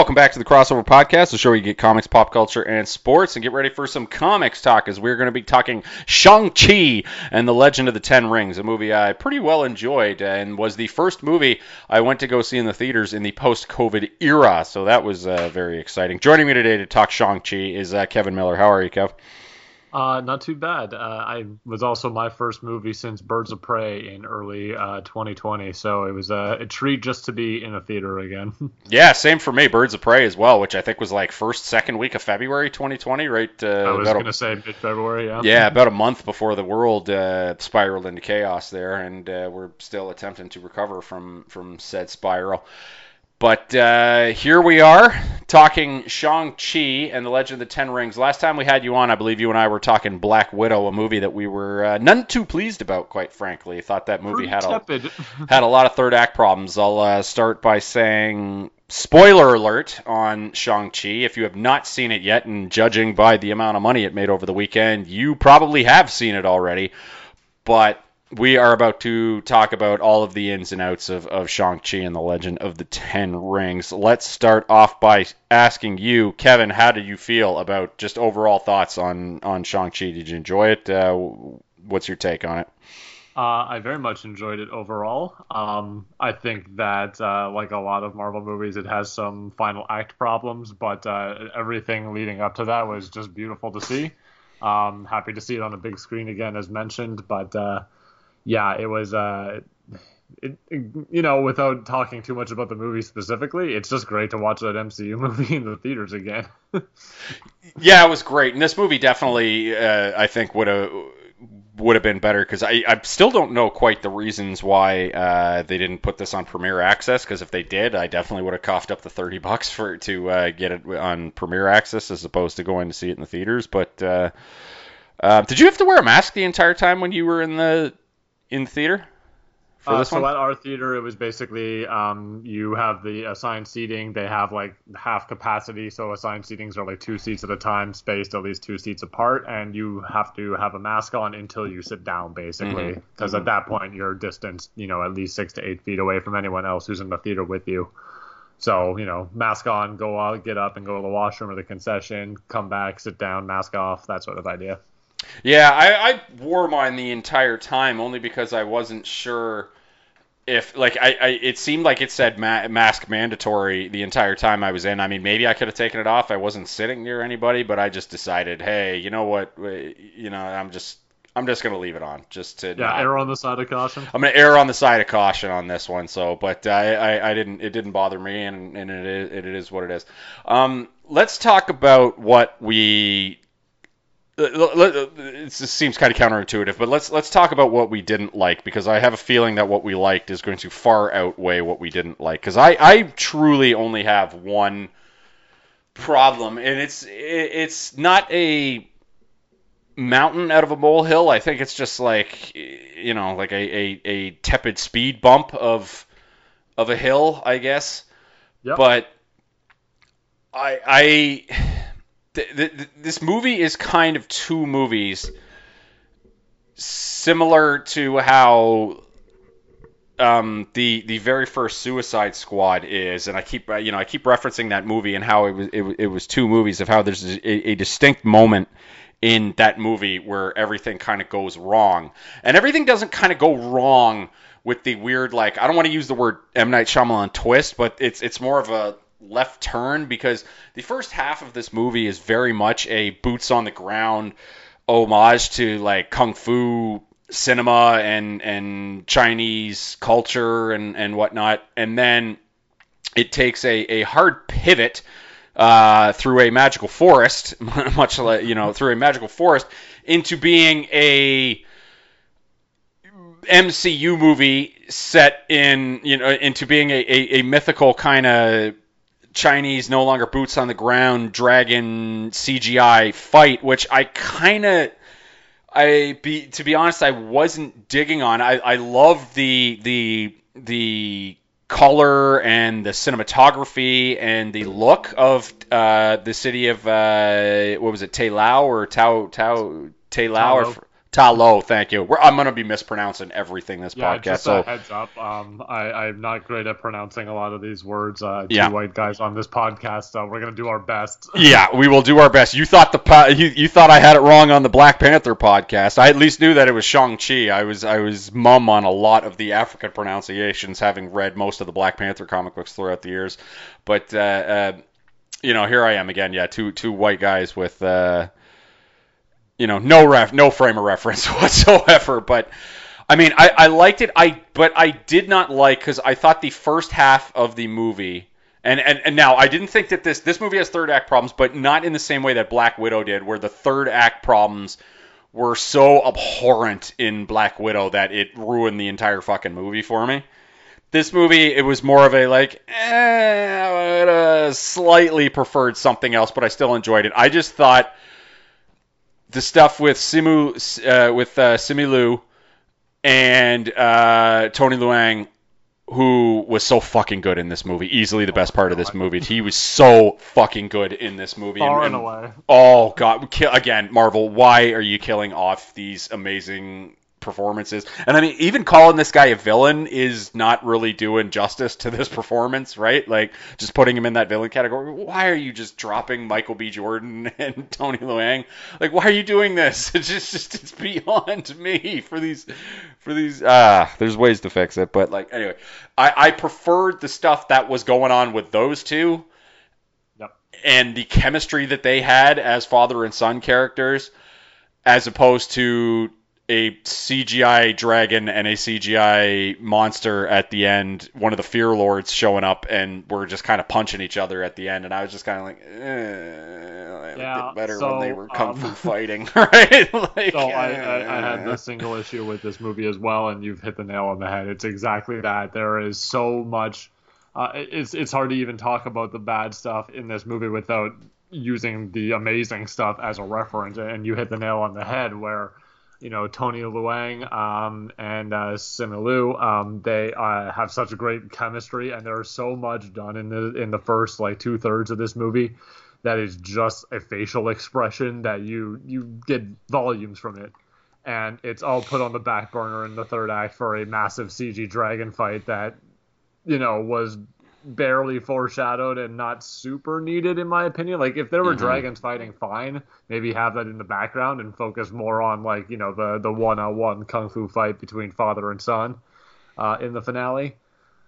Welcome back to the Crossover Podcast, the show where you get comics, pop culture, and sports. And get ready for some comics talk, as we're going to be talking Shang-Chi and the Legend of the Ten Rings, a movie I pretty well enjoyed and was the first movie I went to go see in the theaters in the post-COVID era. So that was uh, very exciting. Joining me today to talk Shang-Chi is uh, Kevin Miller. How are you, Kev? Uh, not too bad. Uh, I was also my first movie since Birds of Prey in early uh, 2020, so it was a, a, treat just to be in a theater again. yeah, same for me. Birds of Prey as well, which I think was like first, second week of February 2020, right? Uh, I was going to say mid February, yeah. Yeah, about a month before the world uh, spiraled into chaos there, and uh, we're still attempting to recover from from said spiral. But uh, here we are talking Shang-Chi and the Legend of the Ten Rings. Last time we had you on, I believe you and I were talking Black Widow, a movie that we were uh, none too pleased about, quite frankly. Thought that movie had a, had a lot of third act problems. I'll uh, start by saying spoiler alert on Shang-Chi. If you have not seen it yet, and judging by the amount of money it made over the weekend, you probably have seen it already. But we are about to talk about all of the ins and outs of, of Shang-Chi and the Legend of the Ten Rings. Let's start off by asking you, Kevin, how did you feel about just overall thoughts on, on Shang-Chi? Did you enjoy it? Uh, what's your take on it? Uh, I very much enjoyed it overall. Um, I think that, uh, like a lot of Marvel movies, it has some final act problems, but uh, everything leading up to that was just beautiful to see. Um, happy to see it on a big screen again, as mentioned, but uh, yeah, it was. Uh, it, you know, without talking too much about the movie specifically, it's just great to watch that MCU movie in the theaters again. yeah, it was great, and this movie definitely, uh, I think, would have would have been better because I, I still don't know quite the reasons why uh, they didn't put this on Premiere Access. Because if they did, I definitely would have coughed up the thirty bucks for to uh, get it on Premiere Access as opposed to going to see it in the theaters. But uh, uh did you have to wear a mask the entire time when you were in the in theater? For uh, this so at our theater, it was basically um, you have the assigned seating. They have like half capacity, so assigned seatings are like two seats at a time, spaced at least two seats apart, and you have to have a mask on until you sit down, basically, because mm-hmm. mm-hmm. at that point you're distanced, you know, at least six to eight feet away from anyone else who's in the theater with you. So you know, mask on, go out, get up, and go to the washroom or the concession, come back, sit down, mask off, that sort of idea. Yeah, I, I wore mine the entire time only because I wasn't sure if like I, I it seemed like it said ma- mask mandatory the entire time I was in. I mean, maybe I could have taken it off. I wasn't sitting near anybody, but I just decided, hey, you know what? You know, I'm just I'm just gonna leave it on, just to yeah, not, err on the side of caution. I'm gonna err on the side of caution on this one. So, but I, I, I didn't, it didn't bother me, and, and it is, it is what it is. Um, let's talk about what we it seems kind of counterintuitive, but let's let's talk about what we didn't like because I have a feeling that what we liked is going to far outweigh what we didn't like. Because I, I truly only have one problem, and it's it's not a mountain out of a molehill. I think it's just like you know like a, a, a tepid speed bump of of a hill, I guess. Yep. But I I this movie is kind of two movies similar to how um, the the very first Suicide Squad is, and I keep you know I keep referencing that movie and how it was it, it was two movies of how there's a, a distinct moment in that movie where everything kind of goes wrong, and everything doesn't kind of go wrong with the weird like I don't want to use the word M. Night Shyamalan twist, but it's it's more of a left turn because the first half of this movie is very much a boots on the ground homage to like kung fu cinema and and Chinese culture and and whatnot, and then it takes a, a hard pivot uh, through a magical forest, much like you know through a magical forest into being a MCU movie set in you know into being a, a, a mythical kind of Chinese no longer boots on the ground dragon CGI fight, which I kind of I be to be honest I wasn't digging on. I I love the the the color and the cinematography and the look of uh, the city of uh, what was it Tai Lo or Tao Tao Tai Lo or Ta Lo, thank you. We're, I'm going to be mispronouncing everything this yeah, podcast. Just so a heads up, um, I, I'm not great at pronouncing a lot of these words. Uh, two Yeah. white guys on this podcast, so we're gonna do our best. yeah, we will do our best. You thought the po- you, you thought I had it wrong on the Black Panther podcast. I at least knew that it was Shang Chi. I was I was mum on a lot of the African pronunciations, having read most of the Black Panther comic books throughout the years. But uh, uh, you know, here I am again. Yeah, two two white guys with uh, you know no ref no frame of reference whatsoever. But I mean, I, I liked it. I but I did not like because I thought the first half of the movie. And, and and now I didn't think that this this movie has third act problems, but not in the same way that Black Widow did, where the third act problems were so abhorrent in Black Widow that it ruined the entire fucking movie for me. This movie, it was more of a like, eh, I would have slightly preferred something else, but I still enjoyed it. I just thought the stuff with Simu uh, with uh, Simu and uh, Tony Leung, who was so fucking good in this movie, easily the best part of this movie. He was so fucking good in this movie. Far and and- away. Oh god, again, Marvel. Why are you killing off these amazing performances? And I mean, even calling this guy a villain is not really doing justice to this performance, right? Like just putting him in that villain category. Why are you just dropping Michael B. Jordan and Tony Leung? Like, why are you doing this? It's just, just it's beyond me for these, for these. Ah, there's ways to fix it, but like anyway, I I preferred the stuff that was going on with those two Yep. and the chemistry that they had as father and son characters, as opposed to a CGI dragon and a CGI monster at the end, one of the Fear Lords showing up, and we're just kind of punching each other at the end, and I was just kind of like, eh, Yeah, better so, when they were kung fu um, fighting, right? like, So I, I, I had eh. the single issue with this movie as well, and you've hit the nail on the head. It's exactly that. There is so much. Uh, it's it's hard to even talk about the bad stuff in this movie without using the amazing stuff as a reference. And you hit the nail on the head where, you know, Tony Leung um, and uh, Simu Liu, um, they uh, have such a great chemistry, and there's so much done in the in the first like two thirds of this movie that is just a facial expression that you you get volumes from it. And it's all put on the back burner in the third act for a massive CG dragon fight that you know was barely foreshadowed and not super needed in my opinion like if there were Mhm. dragons fighting fine maybe have that in the background and focus more on like you know the the one-on-one kung fu fight between father and son uh, in the finale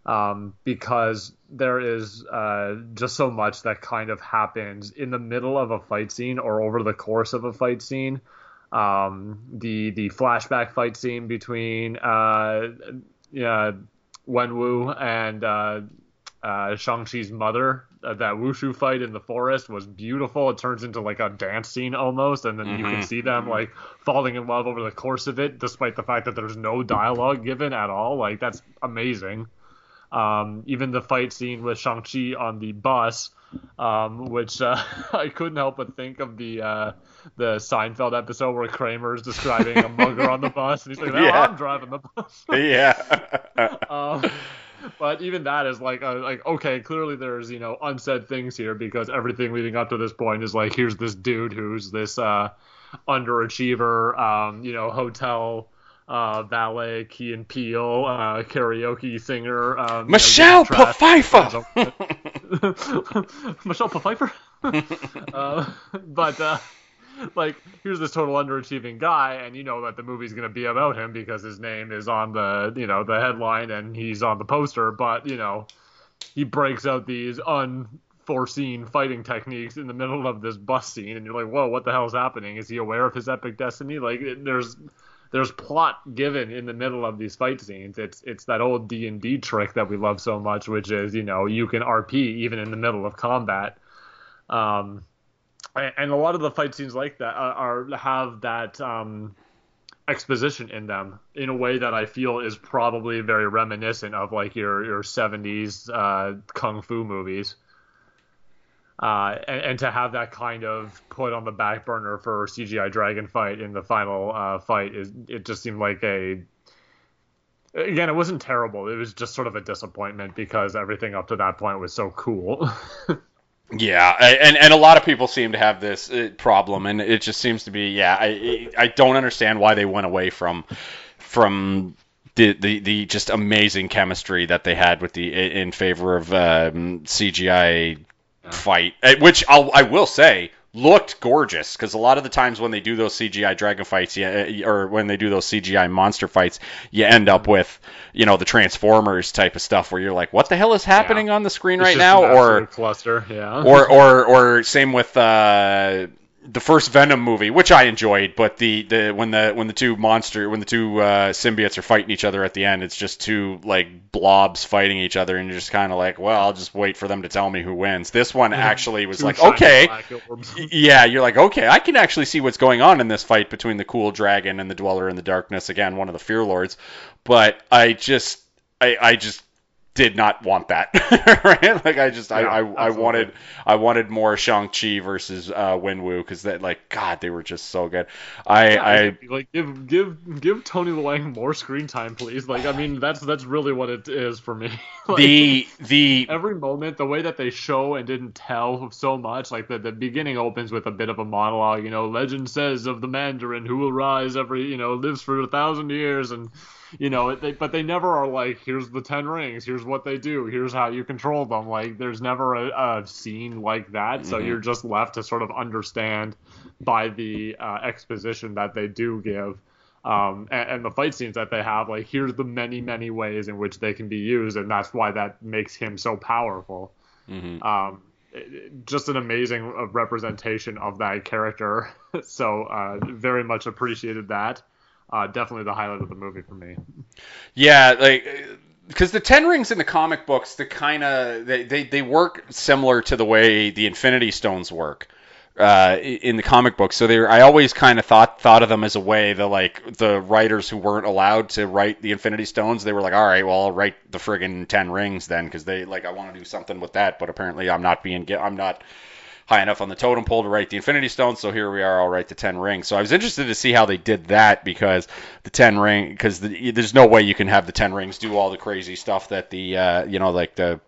um, because there is uh, just so much that kind of happens in the middle of a fight scene or over the course of a fight scene. Um, the the flashback fight scene between uh, yeah, Wenwu and uh, Shang-Chi's mother, uh, that wushu fight in the forest was beautiful. It turns into like a dance scene almost, and then you can Mhm. see them like falling in love over the course of it, despite the fact that there's no dialogue given at all. Like that's amazing. Um, even the fight scene with Shang-Chi on the bus, um, which uh, I couldn't help but think of the uh, the Seinfeld episode where Kramer is describing a mugger on the bus, and he's like, "No, Yeah. I'm driving the bus." yeah. um, but even that is like, uh, like okay, clearly there's you know unsaid things here because everything leading up to this point is like, here's this dude who's this uh, underachiever, um, you know, hotel. Uh, valet, Key and Peele, uh, karaoke singer, um, you know, Michelle getting trashed- Pfeiffer. Michelle Pfeiffer. uh, but uh, like, here's this total underachieving guy, and you know that the movie's gonna be about him because his name is on the you know the headline and he's on the poster. But you know, he breaks out these unforeseen fighting techniques in the middle of this bus scene, and you're like, whoa, what the hell's happening? Is he aware of his epic destiny? Like, there's there's plot given in the middle of these fight scenes. It's it's that old D and D trick that we love so much, which is you know you can RP even in the middle of combat. Um, and a lot of the fight scenes like that are, are have that um, exposition in them in a way that I feel is probably very reminiscent of like your your 70s uh, kung fu movies. Uh, and, and to have that kind of put on the back burner for CGI dragon fight in the final uh, fight is it just seemed like a again it wasn't terrible it was just sort of a disappointment because everything up to that point was so cool Yeah, and and a lot of people seem to have this uh, problem, and it just seems to be yeah. I I don't understand why they went away from from the, the, the just amazing chemistry that they had with the in favor of um, CGI fight, uh, which I'll, I will say looked gorgeous because a lot of the times when they do those CGI dragon fights, yeah, uh, or when they do those CGI monster fights, you end up with you know the Transformers type of stuff where you're like, what the hell is happening yeah. on the screen it's right now? Or cluster, yeah. or or or same with. Uh, the first Venom movie, which I enjoyed, but the, the when the when the two monster when the two uh, symbiotes are fighting each other at the end, it's just two like blobs fighting each other, and you're just kind of like, well, I'll just wait for them to tell me who wins. This one actually was like, okay, yeah, you're like, okay, I can actually see what's going on in this fight between the cool dragon and the Dweller in the Darkness, again, one of the Fear Lords, but I just I, I just did not want that, right? Like I just yeah, I, I, I, wanted I wanted more Shang Chi versus uh, Wenwu because that like God they were just so good. I yeah, I like give give give Tony Leung more screen time, please. Like I mean that's that's really what it is for me. like, the the every moment the way that they show and didn't tell so much like the the beginning opens with a bit of a monologue. You know, legend says of the Mandarin who will rise every you know lives for a thousand years and you know, they, but they never are like, here's the ten rings, here's what they do, here's how you control them. Like, there's never a, a scene like that, mm-hmm. so you're just left to sort of understand by the uh, exposition that they do give. Um, and, and, the fight scenes that they have, like here's the many, many ways in which they can be used, and that's why that makes him so powerful. Mm-hmm. Um, just an amazing uh, representation of that character. so uh, very much appreciated that uh, definitely the highlight of the movie for me. Yeah, like because the Ten Rings in the comic books, the kind of they, they they work similar to the way the Infinity Stones work. Uh, in the comic books, so they I always kind of thought thought of them as a way the like the writers who weren't allowed to write the Infinity Stones, they were like, all right, well, I'll write the friggin' Ten Rings then, because they like I want to do something with that, but apparently I'm not being I'm not high enough on the totem pole to write the Infinity Stone. So here we are. I'll write the Ten Rings. So I was interested to see how they did that because the Ten Ring because the, there's no way you can have the Ten Rings do all the crazy stuff that the uh, you know like the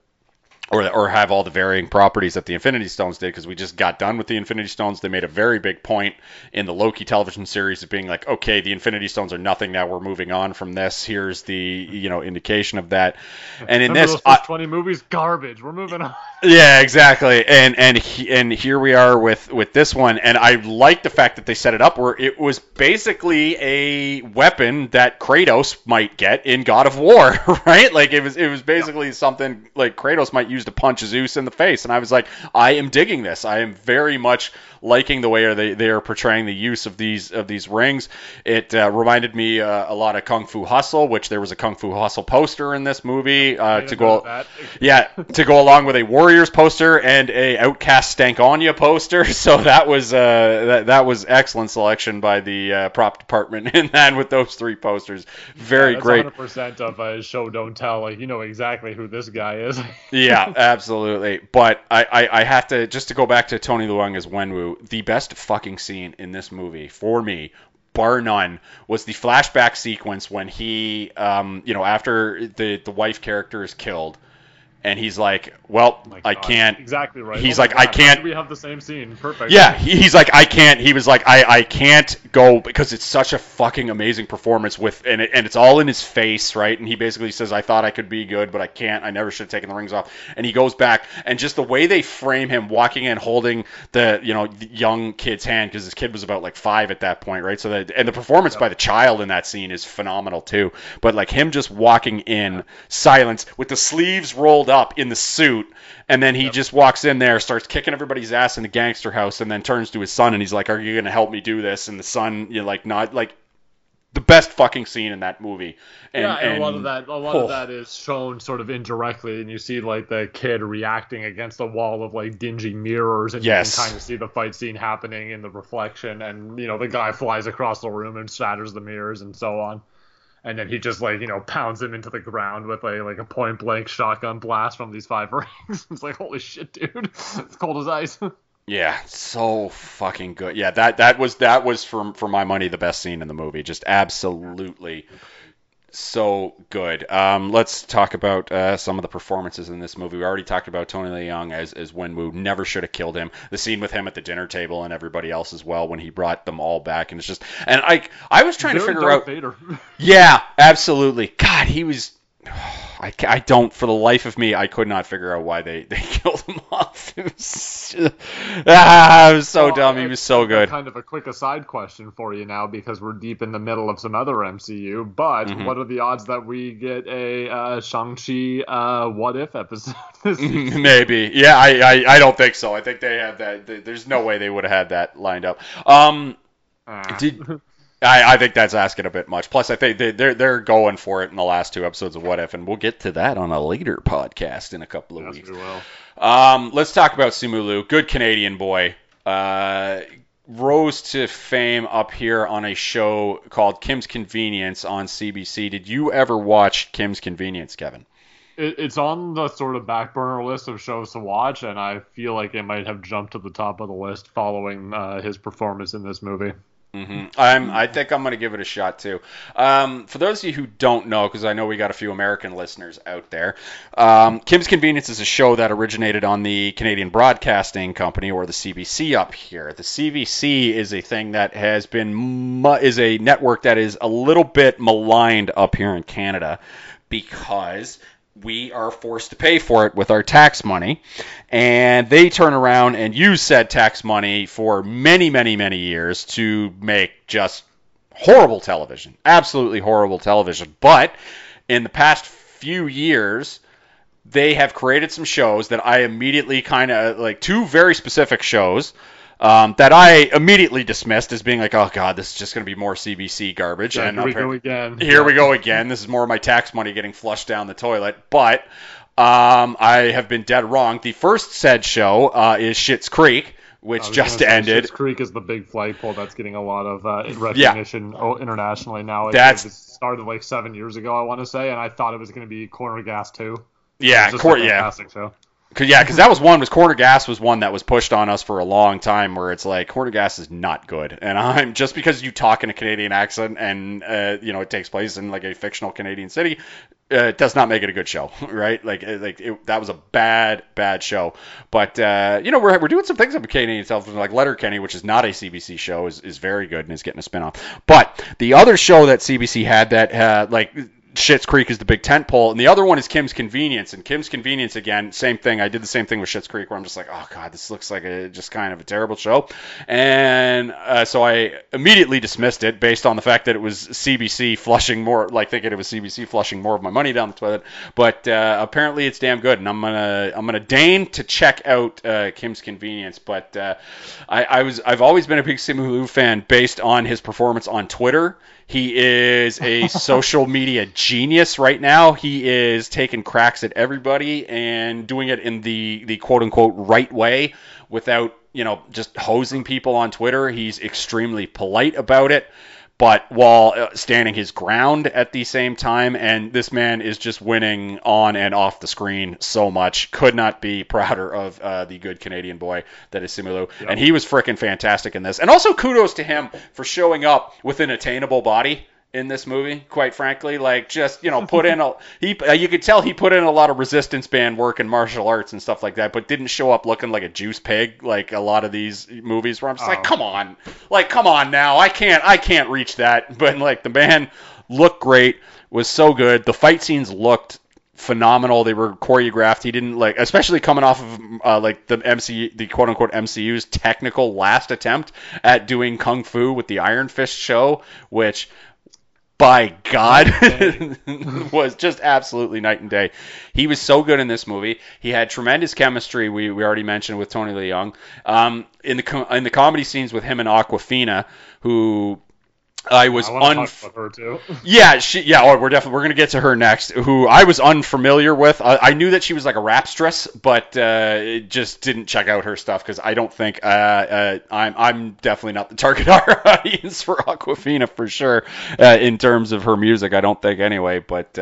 or, or have all the varying properties that the Infinity Stones did because we just got done with the Infinity Stones. They made a very big point in the Loki television series of being like, okay, the Infinity Stones are nothing now. We're moving on from this. Here's the you know indication of that. And in Remember this, I, 20 movies, garbage. We're moving on. Yeah, exactly. And and he, and here we are with with this one. And I like the fact that they set it up where it was basically a weapon that Kratos might get in God of War, right? Like it was it was basically something like Kratos might use to punch Zeus in the face. And I was like, I am digging this. I am very much liking the way they, they are portraying the use of these of these rings. It uh, reminded me uh, a lot of Kung Fu Hustle, which there was a Kung Fu Hustle poster in this movie uh, to go yeah to go along with a Warriors poster and a OutKast Stankonia poster. So that was uh, that, that was excellent selection by the uh, prop department in that with those three posters. Very yeah, great. 100% of a show don't tell. Like you know exactly who this guy is. yeah, absolutely. But I, I, I have to just to go back to Tony Leung as Wenwu the best fucking scene in this movie for me bar none, was the flashback sequence when he, um, you know, after the the wife character is killed, and he's like, "Well, oh I can't." Exactly right. He's oh like, "I can't." We have the same scene. Perfect. Yeah, he's like, "I can't." He was like, "I I can't go because it's such a fucking amazing performance with and it, and it's all in his face, right?" And he basically says, "I thought I could be good, but I can't. I never should have taken the rings off." And he goes back, and just the way they frame him walking in, holding the you know the young kid's hand because his kid was about like five at that point, right? So that and the performance yep. by the child in that scene is phenomenal too. But like him just walking in silence with the sleeves rolled up in the suit, and then he yep. just walks in there, starts kicking everybody's ass in the gangster house, and then turns to his son and he's like, "Are you gonna help me do this?" And the son, you know, like not like the best fucking scene in that movie. And, yeah, and, and, a lot of that, a lot oh. of that is shown sort of indirectly, and you see like the kid reacting against a wall of like dingy mirrors, and yes. you can kind of see the fight scene happening in the reflection, and you know the guy flies across the room and shatters the mirrors and so on and then he just like you know pounds him into the ground with a like a point blank shotgun blast from these five rings. it's like holy shit, dude, it's cold as ice. Yeah, so fucking good. Yeah, that that was that was for for my money the best scene in the movie. Just absolutely so good. Um, let's talk about uh, some of the performances in this movie. We already talked about Tony Leung as as Wenwu. Never should have killed him. The scene with him at the dinner table and everybody else as well when he brought them all back, and it's just and I I was trying Very to figure out. Vader. yeah, absolutely. God, he was. I, I don't for the life of me I could not figure out why they, they killed him off. It was just, ah, it was so well, dumb. He was so good. Kind of a quick aside question for you now because we're deep in the middle of some other MCU. But mm-hmm. what are the odds that we get a uh, Shang Chi uh, What If episode? Maybe. Yeah, I, I I don't think so. I think they have that. There's no way they would have had that lined up. Um, uh. did I, I think that's asking a bit much. Plus, I think they, they're they're going for it in the last two episodes of What If, and we'll get to that on a later podcast in a couple of yes, weeks. We will. Um, let's talk about Simu Liu. Good Canadian boy. Uh, rose to fame up here on a show called Kim's Convenience on CBC. Did you ever watch Kim's Convenience, Kevin? It's on the sort of back burner list of shows to watch, and I feel like it might have jumped to the top of the list following uh, his performance in this movie. Mm-hmm. I'm, I think I'm going to give it a shot too. Um, for those of you who don't know, because I know we got a few American listeners out there, um, Kim's Convenience is a show that originated on the Canadian Broadcasting Company or the CBC up here. The CBC is a thing that has been is a network that is a little bit maligned up here in Canada because we are forced to pay for it with our tax money. And they turn around and use said tax money for many, many, many years to make just horrible television. Absolutely horrible television. But in the past few years, they have created some shows that I immediately kind of like two very specific shows um, that I immediately dismissed as being like, oh god, this is just going to be more CBC garbage. Yeah, and here we go again. Here yeah. we go again. This is more of my tax money getting flushed down the toilet. But um, I have been dead wrong. The first said show uh, is Schitt's Creek which just ended. Schitt's Creek is the big flagpole that's getting a lot of uh, recognition yeah. internationally now. It, that's it started like seven years ago, I want to say, and I thought it was going to be Corner Gas too. Yeah, cor- yeah. Show. Cause, yeah, because that was one was corner gas was one that was pushed on us for a long time, where it's like corner gas is not good, and I'm just because you talk in a Canadian accent and uh, you know it takes place in like a fictional Canadian city, uh, it does not make it a good show, right? Like like it, that was a bad bad show, but uh, you know we're we're doing some things on Canadian television, like Letterkenny, which is not a CBC show, is is very good and is getting a spinoff. But the other show that CBC had that uh, like Schitt's Creek is the big tent pole, and the other one is Kim's Convenience. And Kim's Convenience again, same thing. I did the same thing with Schitt's Creek, where I'm just like, oh god, this looks like a just kind of a terrible show, and uh, so I immediately dismissed it based on the fact that it was CBC flushing more, like thinking it was CBC flushing more of my money down the toilet. But uh, apparently it's damn good, and I'm gonna I'm gonna deign to check out uh, Kim's Convenience. But uh, I, I was I've always been a big Simu Liu fan based on his performance on Twitter he is a social media genius right now. He is taking cracks at everybody and doing it in the, the quote unquote right way without, you know, just hosing people on Twitter. He's extremely polite about it but while uh, standing his ground at the same time. And this man is just winning on and off the screen so much. Could not be prouder of uh, the good Canadian boy that is Simu Liu. Yep. And he was freaking fantastic in this. And also kudos to him for showing up with an attainable body in this movie, quite frankly. Like just you know, put in a he. Uh, you could tell he put in a lot of resistance band work and martial arts and stuff like that, but didn't show up looking like a juice pig like a lot of these movies where I'm just oh. like, come on, like come on now, I can't I can't reach that. But like the man looked great, was so good. The fight scenes looked phenomenal. They were choreographed. He didn't like, especially coming off of uh, like the MC, the quote unquote MCU's technical last attempt at doing kung fu with the Iron Fist show, which by God, was just absolutely night and day. He was so good in this movie. He had tremendous chemistry. We, we already mentioned with Tony Leung. Um, in the in the comedy scenes with him and Awkwafina, who I was I un. yeah, she. Yeah, oh, we're definitely we're gonna get to her next. Who I was unfamiliar with. I, I knew that she was like a rapstress, but uh, just didn't check out her stuff because I don't think uh, uh, I'm I'm definitely not the target audience for Awkwafina for sure uh, in terms of her music. I don't think anyway, but.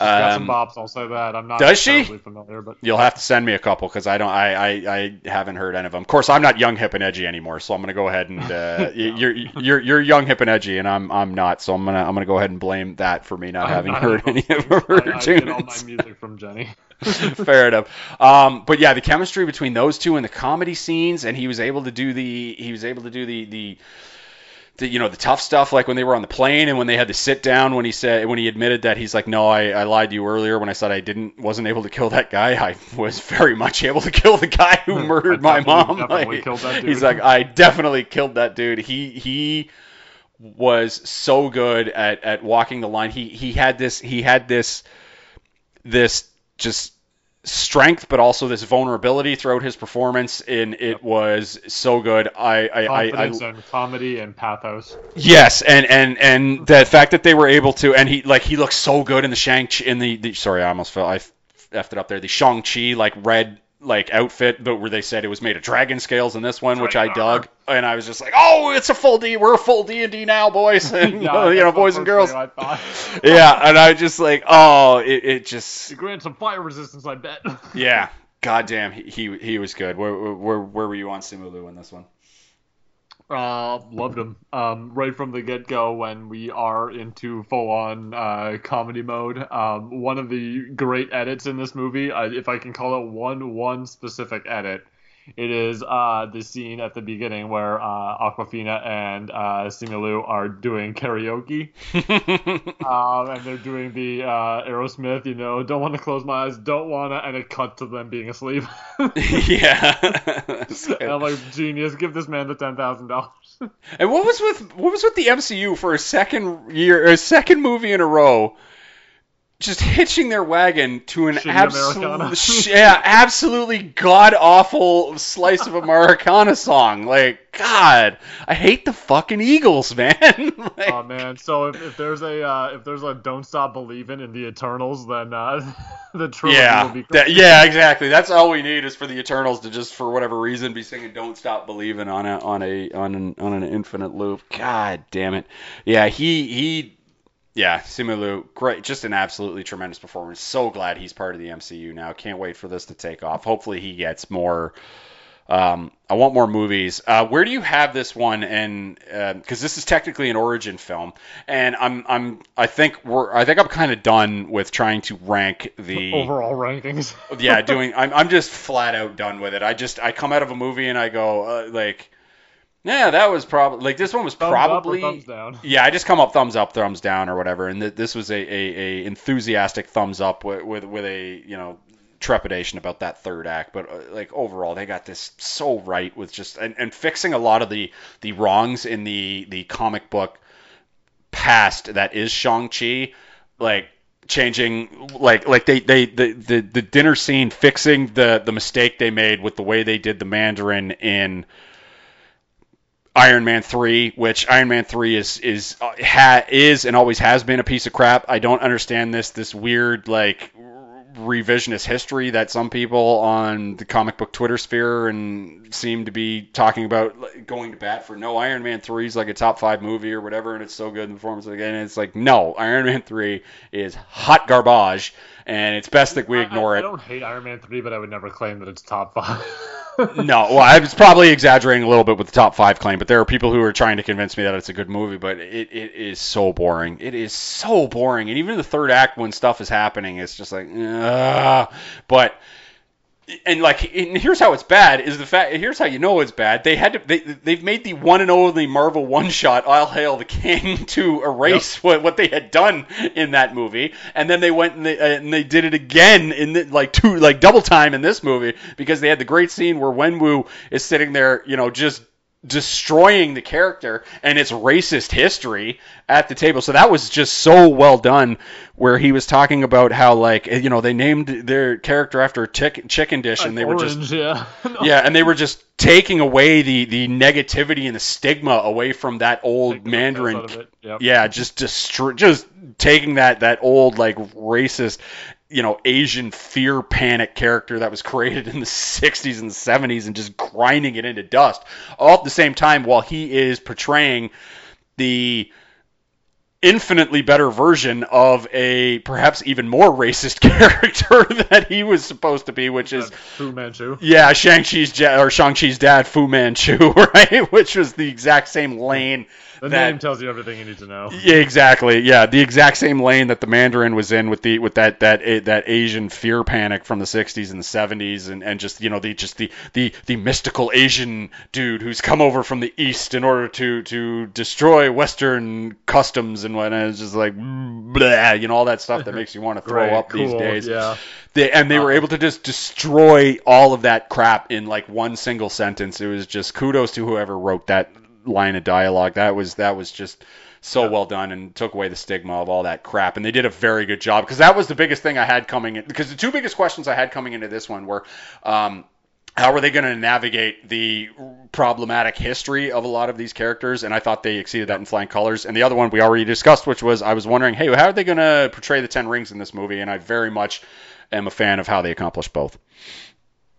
She's got some um, bops. I'll say that. I'm not. Does she? Familiar, but you'll have to send me a couple because I don't. I, I, I haven't heard any of them. Of course, I'm not young, hip, and edgy anymore. So I'm gonna go ahead and uh, you're you're you're young, hip, and edgy, and I'm I'm not. So I'm gonna I'm gonna go ahead and blame that for me not I'm having not heard any of her I, I get all my music from Jenny. Fair enough. Um, but yeah, the chemistry between those two and the comedy scenes, and he was able to do the he was able to do the the the, you know the tough stuff like when they were on the plane and when they had to sit down when he said when he admitted that he's like no I, I lied to you earlier when I said I didn't wasn't able to kill that guy. I was very much able to kill the guy who murdered my mom. like, he's like I definitely killed that dude. He he was so good at, at walking the line. He he had this he had this this just strength, but also this vulnerability throughout his performance, and it was so good. I, I, Confidence I, I, and comedy and pathos. Yes, and and and the fact that they were able to, and he like he looks so good in the Shang in the, the sorry, I almost felt I effed it up there. The Shang Chi like red like outfit, but where they said it was made of dragon scales in this one, which I dug, and I was just like, oh, it's a full D. We're a full D and D now, boys, and yeah, you know, boys and girls. yeah, and I just like, oh, it, it just. It grants some fire resistance, I bet. yeah, goddamn, he, he he was good. Where where where were you on Simu Liu in this one? Uh, loved him. Um, right from the get go when we are into full on uh, comedy mode. Um, one of the great edits in this movie, uh, if I can call it one one specific edit, it is uh, the scene at the beginning where uh, Awkwafina and uh, Simu Liu are doing karaoke. um, and they're doing the uh, Aerosmith, you know, don't want to close my eyes, don't want to, and it cuts to them being asleep. yeah. and I'm like, genius, give this man the $10,000. and what was with what was with the MCU for a second year, a second movie in a row? Just hitching their wagon to an absolute, yeah, absolutely god awful slice of Americana song. Like, God, I hate the fucking Eagles, man. like, oh man, so if, if there's a uh, if there's a "Don't Stop Believing" in the Eternals, then uh, the trilogy yeah, will be. That, yeah, exactly. That's all we need is for the Eternals to just, for whatever reason, be singing "Don't Stop Believing" on a on a on an on an infinite loop. God damn it. Yeah, he he yeah, Simu Liu, great, just an absolutely tremendous performance. So glad he's part of the MCU now. Can't wait for this to take off. Hopefully, he gets more. Um, I want more movies. Uh, where do you have this one? And because uh, this is technically an origin film, and I'm I'm I think we're I think I'm kind of done with trying to rank the overall rankings. yeah, doing I'm I'm just flat out done with it. I just I come out of a movie and I go uh, like yeah, that was probably like this one was thumbs probably thumbs down. Yeah, I just come up thumbs up, thumbs down, or whatever, and th- this was a, a, a enthusiastic thumbs up with, with with a you know trepidation about that third act, but uh, like overall they got this so right with just and, and fixing a lot of the the wrongs in the the comic book past that is Shang Chi, like changing like like they, they the, the the dinner scene fixing the the mistake they made with the way they did the Mandarin in Iron Man three, which Iron Man three is is uh, ha, is and always has been a piece of crap. I don't understand this this weird like revisionist history that some people on the comic book Twitter sphere and seem to be talking about going to bat for. No, Iron Man three is like a top five movie or whatever, and it's so good in the performance again. And it's like no, Iron Man three is hot garbage, and it's best that we ignore I, I, it. I don't hate Iron Man three, but I would never claim that it's top five. no, well, I was probably exaggerating a little bit with the top five claim, but there are people who are trying to convince me that it's a good movie, but it, it is so boring. It is so boring, and even the third act when stuff is happening, it's just like, Ugh. but and like and here's how it's bad is the fact here's how you know it's bad they had to they they've made the one and only Marvel one shot All Hail the King to erase yep. what, what they had done in that movie and then they went and they, uh, and they did it again in the, like two like double time in this movie because they had the great scene where Wenwu is sitting there you know just destroying the character and its racist history at the table. So that was just so well done where he was talking about how like eh, you know they named their character after a chick- chicken dish and they orange, were just yeah. yeah and they were just taking away the the negativity and the stigma away from that old Mandarin yep. yeah just just just taking that that old like racist you know Asian fear panic character that was created in the 60s and 70s and just grinding it into dust all at the same time while he is portraying the infinitely better version of a perhaps even more racist character that he was supposed to be, which is uh, Fu Manchu. Yeah, Shang Chi's or Shang Chi's dad, Fu Manchu, right? Which was the exact same lane the that, name tells you everything you need to know. Yeah, exactly. Yeah, the exact same lane that the Mandarin was in with the with that that that Asian fear panic from the 60s and the 70s, and, and just you know the just the the the mystical Asian dude who's come over from the East in order to to destroy Western customs and whatnot. It's just like blah, you know all that stuff that makes you want to throw up cool, these days. Yeah. They, and they uh, were able to just destroy all of that crap in like one single sentence. It was just kudos to whoever wrote that line of dialogue. That was that was just so well done and took away the stigma of all that crap. And they did a very good job because that was the biggest thing I had coming in. Because the two biggest questions I had coming into this one were. Um, how are they going to navigate the problematic history of a lot of these characters? And I thought they exceeded that in flying colors. And the other one we already discussed, which was I was wondering, hey, how are they going to portray the Ten Rings in this movie? And I very much am a fan of how they accomplished both.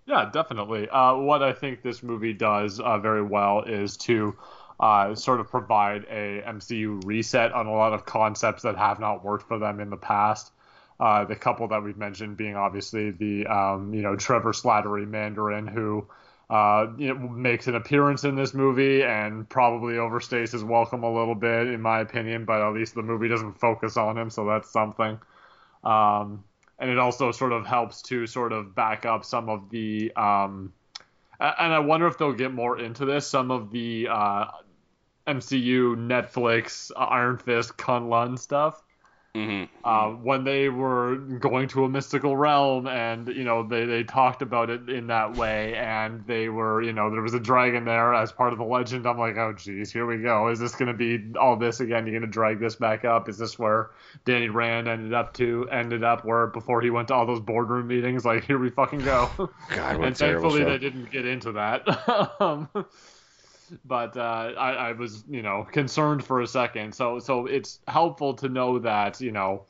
Yeah, definitely. Uh, what I think this movie does uh, very well is to uh, sort of provide a MCU reset on a lot of concepts that have not worked for them in the past. Uh, the couple that we've mentioned being obviously the um, you know Trevor Slattery Mandarin who uh, you know, makes an appearance in this movie and probably overstays his welcome a little bit in my opinion, but at least the movie doesn't focus on him, so that's something. Um, and it also sort of helps to sort of back up some of the um, and I wonder if they'll get more into this. Some of the uh, MCU, Netflix, Iron Fist, Kunlun stuff. Mm-hmm. Uh, when they were going to a mystical realm, and you know they, they talked about it in that way, and they were you know there was a dragon there as part of the legend. I'm like, oh geez, here we go. Is this going to be all this again? You're going to drag this back up? Is this where Danny Rand ended up to ended up where before he went to all those boardroom meetings? Like here we fucking go. God, and thankfully they didn't get into that. um, but uh, I, I was you know concerned for a second. So so it's helpful to know that you know.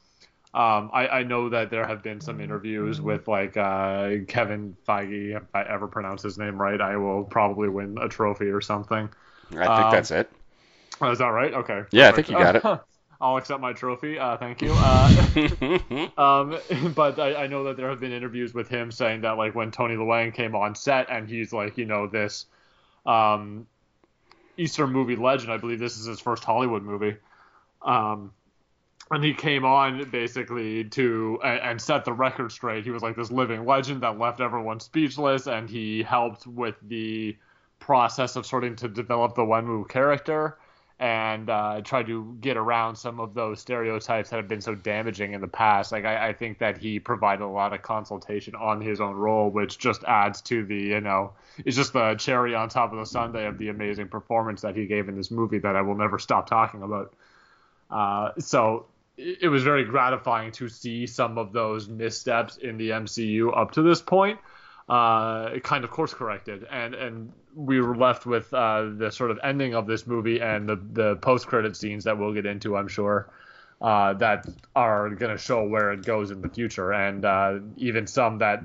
Um, I, I know that there have been some interviews with like uh, Kevin Feige. If I ever pronounce his name right, I will probably win a trophy or something. I think um, that's it. Oh, that right? Okay. Yeah, perfect. I think you got it. I'll accept my trophy. Uh, thank you. Uh, um, but I, I, know that there have been interviews with him saying that like when Tony Leung came on set and he's like you know this um, Eastern movie legend. I believe this is his first Hollywood movie. Um, and he came on basically to and, set the record straight. He was like this living legend that left everyone speechless, and he helped with the process of starting to develop the Wenwu character and uh, try to get around some of those stereotypes that have been so damaging in the past. Like I, I, think that he provided a lot of consultation on his own role, which just adds to the you know it's just the cherry on top of the sundae of the amazing performance that he gave in this movie that I will never stop talking about. Uh, so it, it was very gratifying to see some of those missteps in the MCU up to this point uh, kind of course corrected, and and we were left with uh, the sort of ending of this movie and the the post credit scenes that we'll get into, I'm sure, uh, that are going to show where it goes in the future, and uh, even some that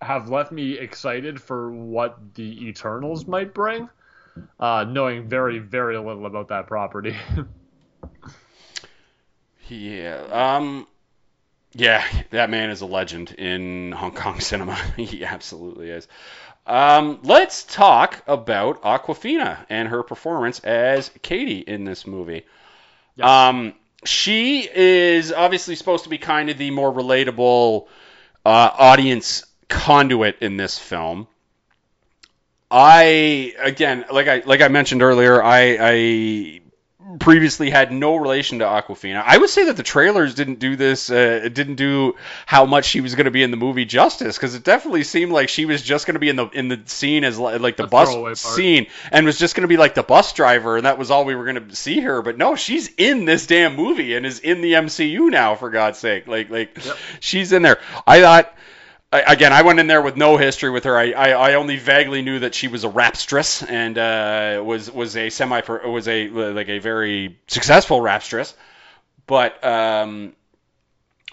have left me excited for what the Eternals might bring, uh, knowing very very little about that property. yeah. Um. Yeah, that man is a legend in Hong Kong cinema. he absolutely is. Um, let's talk about Awkwafina and her performance as Katie in this movie. Yes. Um, she is obviously supposed to be kind of the more relatable uh, audience conduit in this film. I again, like I like I mentioned earlier, I, I previously had no relation to Awkwafina. I would say that the trailers didn't do this, uh, didn't do how much she was going to be in the movie justice because it definitely seemed like she was just going to be in the in the scene as like the, the bus scene and was just going to be like the bus driver and that was all we were going to see her. But no, she's in this damn movie and is in the MCU now for God's sake. Like like yep. she's in there. I thought again, I went in there with no history with her. I, I, I only vaguely knew that she was a rapstress and uh, was was a semi was a like a very successful rapstress. But um,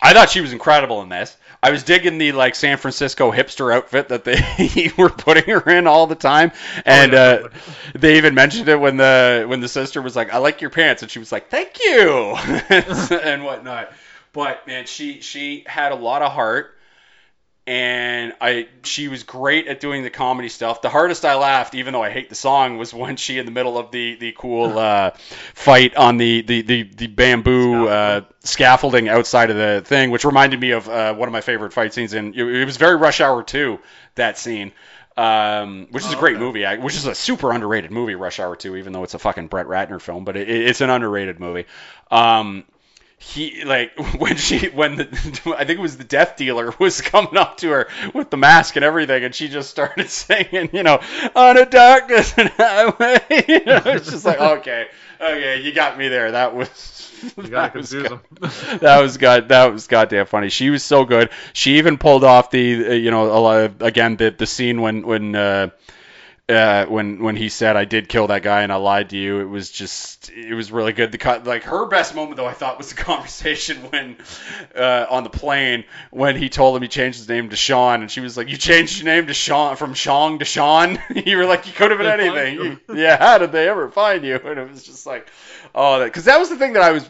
I thought she was incredible in this. I was digging the like San Francisco hipster outfit that they were putting her in all the time, and oh, uh, they even mentioned it when the when the sister was like, "I like your pants," and she was like, "Thank you," and whatnot. But man, she she had a lot of heart and I she was great at doing the comedy stuff. The hardest I laughed, even though I hate the song, was when she in the middle of the the cool uh, fight on the the the, the bamboo uh, scaffolding outside of the thing, which reminded me of uh, one of my favorite fight scenes. And it, it was very Rush Hour 2, that scene. Um, which is a oh, great okay. movie, which is a super underrated movie, Rush Hour 2, even though it's a fucking Brett Ratner film, but it, it's an underrated movie. Um, he like when she when the I think it was the death dealer was coming up to her with the mask and everything, and she just started singing, you know, on a darkness and highway. you know, it's just like okay, okay, you got me there. That was. You gotta confuse them. that was god. That was goddamn funny. She was so good. She even pulled off the, uh, you know, again the the scene when when uh, uh, when when he said I did kill that guy and I lied to you, it was just it was really good. The cut like her best moment though I thought was the conversation when uh, on the plane when he told him he changed his name to Sean and she was like, "You changed your name to Sean from Sean to Sean." you were like, "You could have been anything." You, yeah, how did they ever find you? And it was just like, oh, because that, that was the thing that I was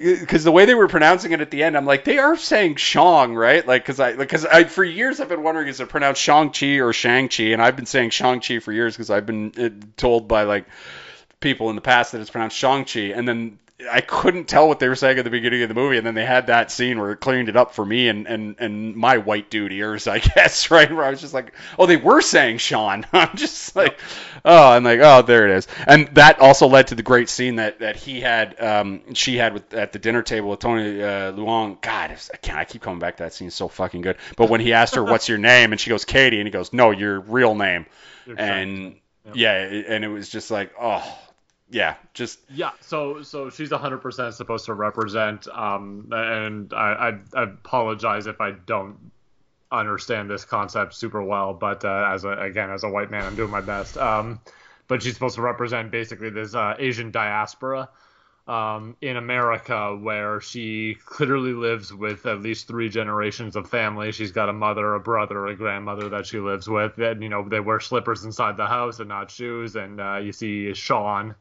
because the way they were pronouncing it at the end, I'm like, they are saying Shang, right? Like, because I, because I, for years I've been wondering is it pronounced Shang Chi or Shang Chi, and I've been saying Shang Chi for years because I've been uh, told by like people in the past that it's pronounced Shang Chi, and then I couldn't tell what they were saying at the beginning of the movie, and then they had that scene where it cleaned it up for me and and and my white dude ears, I guess, right? Where I was just like, oh, they were saying Sean. I'm just like, oh, I'm like, oh, there it is. And that also led to the great scene that that he had, um, she had with at the dinner table with Tony uh, Leung. God, I can't. I keep coming back to that scene. It's so fucking good. But when he asked her, "What's your name?" and she goes, "Katie," and he goes, "No, your real name." and yeah, and it was just like, oh yeah, just yeah. So so she's hundred percent supposed to represent. Um, and I, I, I apologize if I don't understand this concept super well, but uh, as a again as a white man, I'm doing my best. Um, but she's supposed to represent basically this uh, Asian diaspora. Um, in America, where she clearly lives with at least three generations of family. She's got a mother, a brother, a grandmother that she lives with. And, you know, they wear slippers inside the house and not shoes. And uh, you see Sean,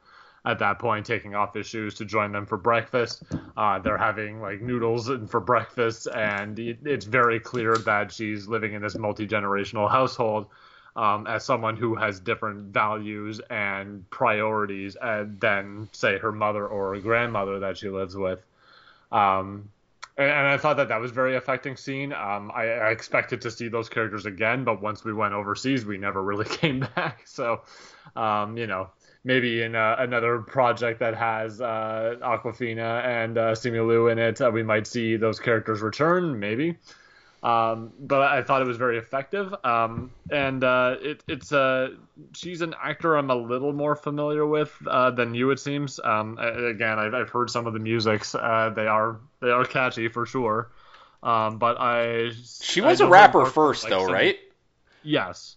at that point taking off his shoes to join them for breakfast. Uh, they're having like noodles and for breakfast, and it's very clear that she's living in this multi generational household. Um, as someone who has different values and priorities uh, than, say, her mother or her grandmother that she lives with. Um, and, and, I thought that that was very affecting scene. Um, I, I, expected to see those characters again, but once we went overseas, we never really came back. So, um, you know, maybe in uh, another project that has uh, Awkwafina and uh, Simu Liu in it, uh, we might see those characters return, maybe. Um, but I thought it was very effective. Um, and uh, it, it's uh, she's an actor I'm a little more familiar with uh, than you, it seems. Um, again, I've, I've, heard some of the musics. Uh, they are they are catchy for sure. Um, but I she was I a rapper first, like, though, some, right? Yes.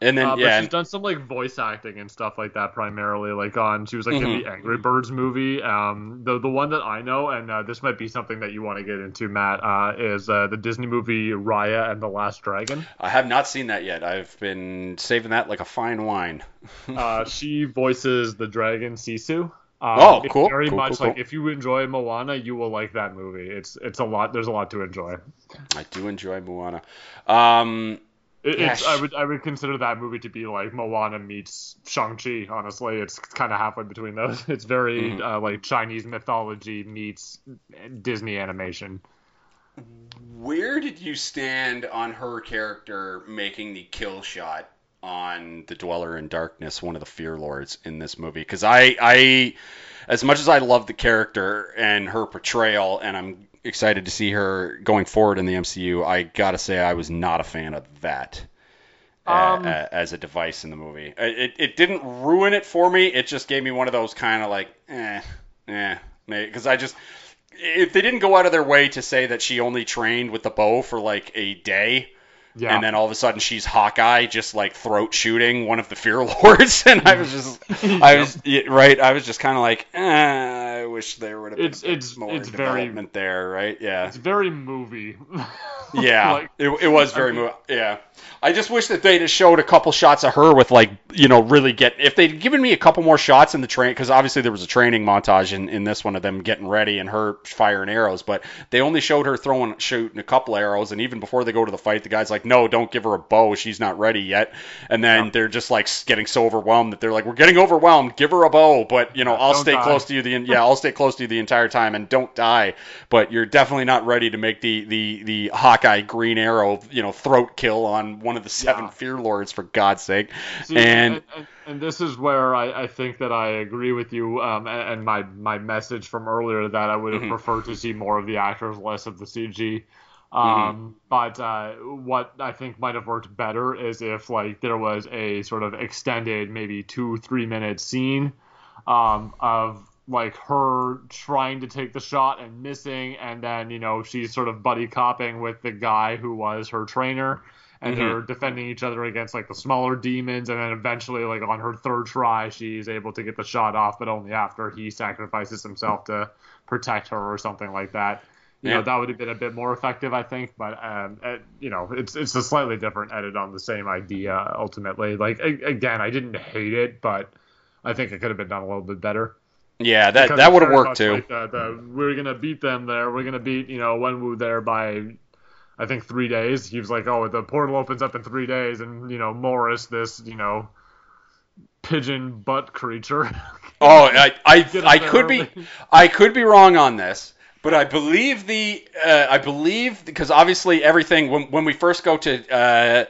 And then uh, yeah, she's done some like voice acting and stuff like that primarily. Like on, she was like mm-hmm. in the Angry Birds movie. Um, the the one that I know, and uh, this might be something that you want to get into, Matt, uh, is uh, the Disney movie Raya and the Last Dragon. I have not seen that yet. I've been saving that like a fine wine. uh, she voices the dragon Sisu. Um, oh, cool. Very cool, much cool, like cool. if you enjoy Moana, you will like that movie. It's it's a lot. There's a lot to enjoy. I do enjoy Moana. Um, it, it's I would I would consider that movie to be like Moana meets Shang Chi. Honestly, it's kind of halfway between those. It's very mm-hmm. uh, like Chinese mythology meets Disney animation. Where did you stand on her character making the kill shot on the Dweller in Darkness, one of the Fear Lords in this movie? Because I I as much as I love the character and her portrayal, and I'm excited to see her going forward in the MCU. I gotta say, I was not a fan of that um, uh, as a device in the movie. It, it didn't ruin it for me. It just gave me one of those kind of like, eh, eh, because I just if they didn't go out of their way to say that she only trained with the bow for like a day. Yeah. And then all of a sudden she's Hawkeye, just like throat shooting one of the Fear Lords, and I was just, I was right, I was just kind of like, eh, I wish there would have been it's it's more it's development very there, right? Yeah. it's very movie. Yeah, Like, it, it was very I mean- mo- yeah. I just wish that they'd have showed a couple shots of her with like you know really get if they'd given me a couple more shots in the train because obviously there was a training montage in, in this one of them getting ready and her firing arrows, but they only showed her throwing shooting a couple arrows and even before they go to the fight, the guy's like, no, don't give her a bow, she's not ready yet, and then Yeah. they're just like getting so overwhelmed that they're like, we're getting overwhelmed, give her a bow, but you know Yeah, I'll stay die. close to you the yeah I'll stay close to you the entire time and don't die, but you're definitely not ready to make the the the Hawkeye green arrow you know throat kill on one of the seven Yeah. fear lords for God's sake. See, and and, and this is where I, I think that I agree with you. Um, and, and my my message from earlier that I would have Mhm. preferred to see more of the actors, less of the CG. Mm-hmm. Um, but uh, what I think might have worked better is if like there was a sort of extended, maybe two three minute scene um, of like her trying to take the shot and missing, and then you know she's sort of buddy copping with the guy who was her trainer, and Mhm. they're defending each other against like the smaller demons, and then eventually like on her third try she's able to get the shot off, but only after he sacrifices himself to protect her or something like that. You Yeah. know that would have been a bit more effective, I think. But um, uh, you know, it's it's a slightly different edit on the same idea. Ultimately, like a- again, I didn't hate it, but I think it could have been done a little bit better. yeah, that Because that would have worked too. Like the, the, we're gonna beat them there. We're gonna beat you know Wenwu there by, I think three days. He was like, oh, the portal opens up in three days, and you know Morris, this you know pigeon butt creature. Oh, I I, I could be. I could be wrong on this, but I believe the uh, I believe because obviously everything when when we first go to uh,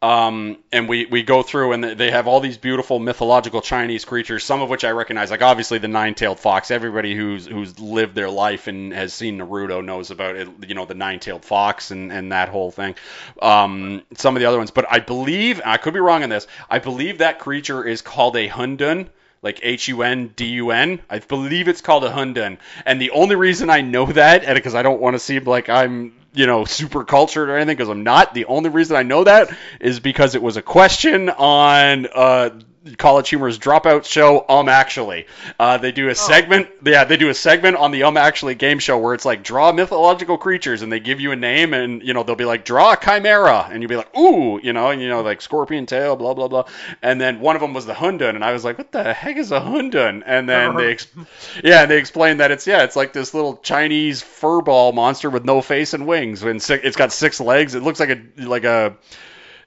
um, and we we go through and they have all these beautiful mythological Chinese creatures, some of which I recognize, like obviously the nine-tailed fox. Everybody who's who's lived their life and has seen Naruto knows about it. You know the nine-tailed fox and and that whole thing. Um, some of the other ones, but I believe I could be wrong on this. I believe that creature is called a Hundun like H U N D U N. I believe it's called a Hundun. And the only reason I know that, and because I don't want to seem like I'm, you know, super cultured or anything, because I'm not. The only reason I know that is because it was a question on uh, College Humor's Dropout show. Um, actually, uh, they do a segment. Yeah, they do a segment on the Um Actually game show where it's like draw mythological creatures, and they give you a name, and you know they'll be like draw a chimera, and you'll be like ooh, you know, and you know like scorpion tail, blah blah blah. And then one of them was the Hundun, and I was like, what the heck is a Hundun? And then they, ex- yeah, they explained that it's yeah, it's like this little Chinese furball monster with no face and wings, and si- it's got six legs. It looks like a like a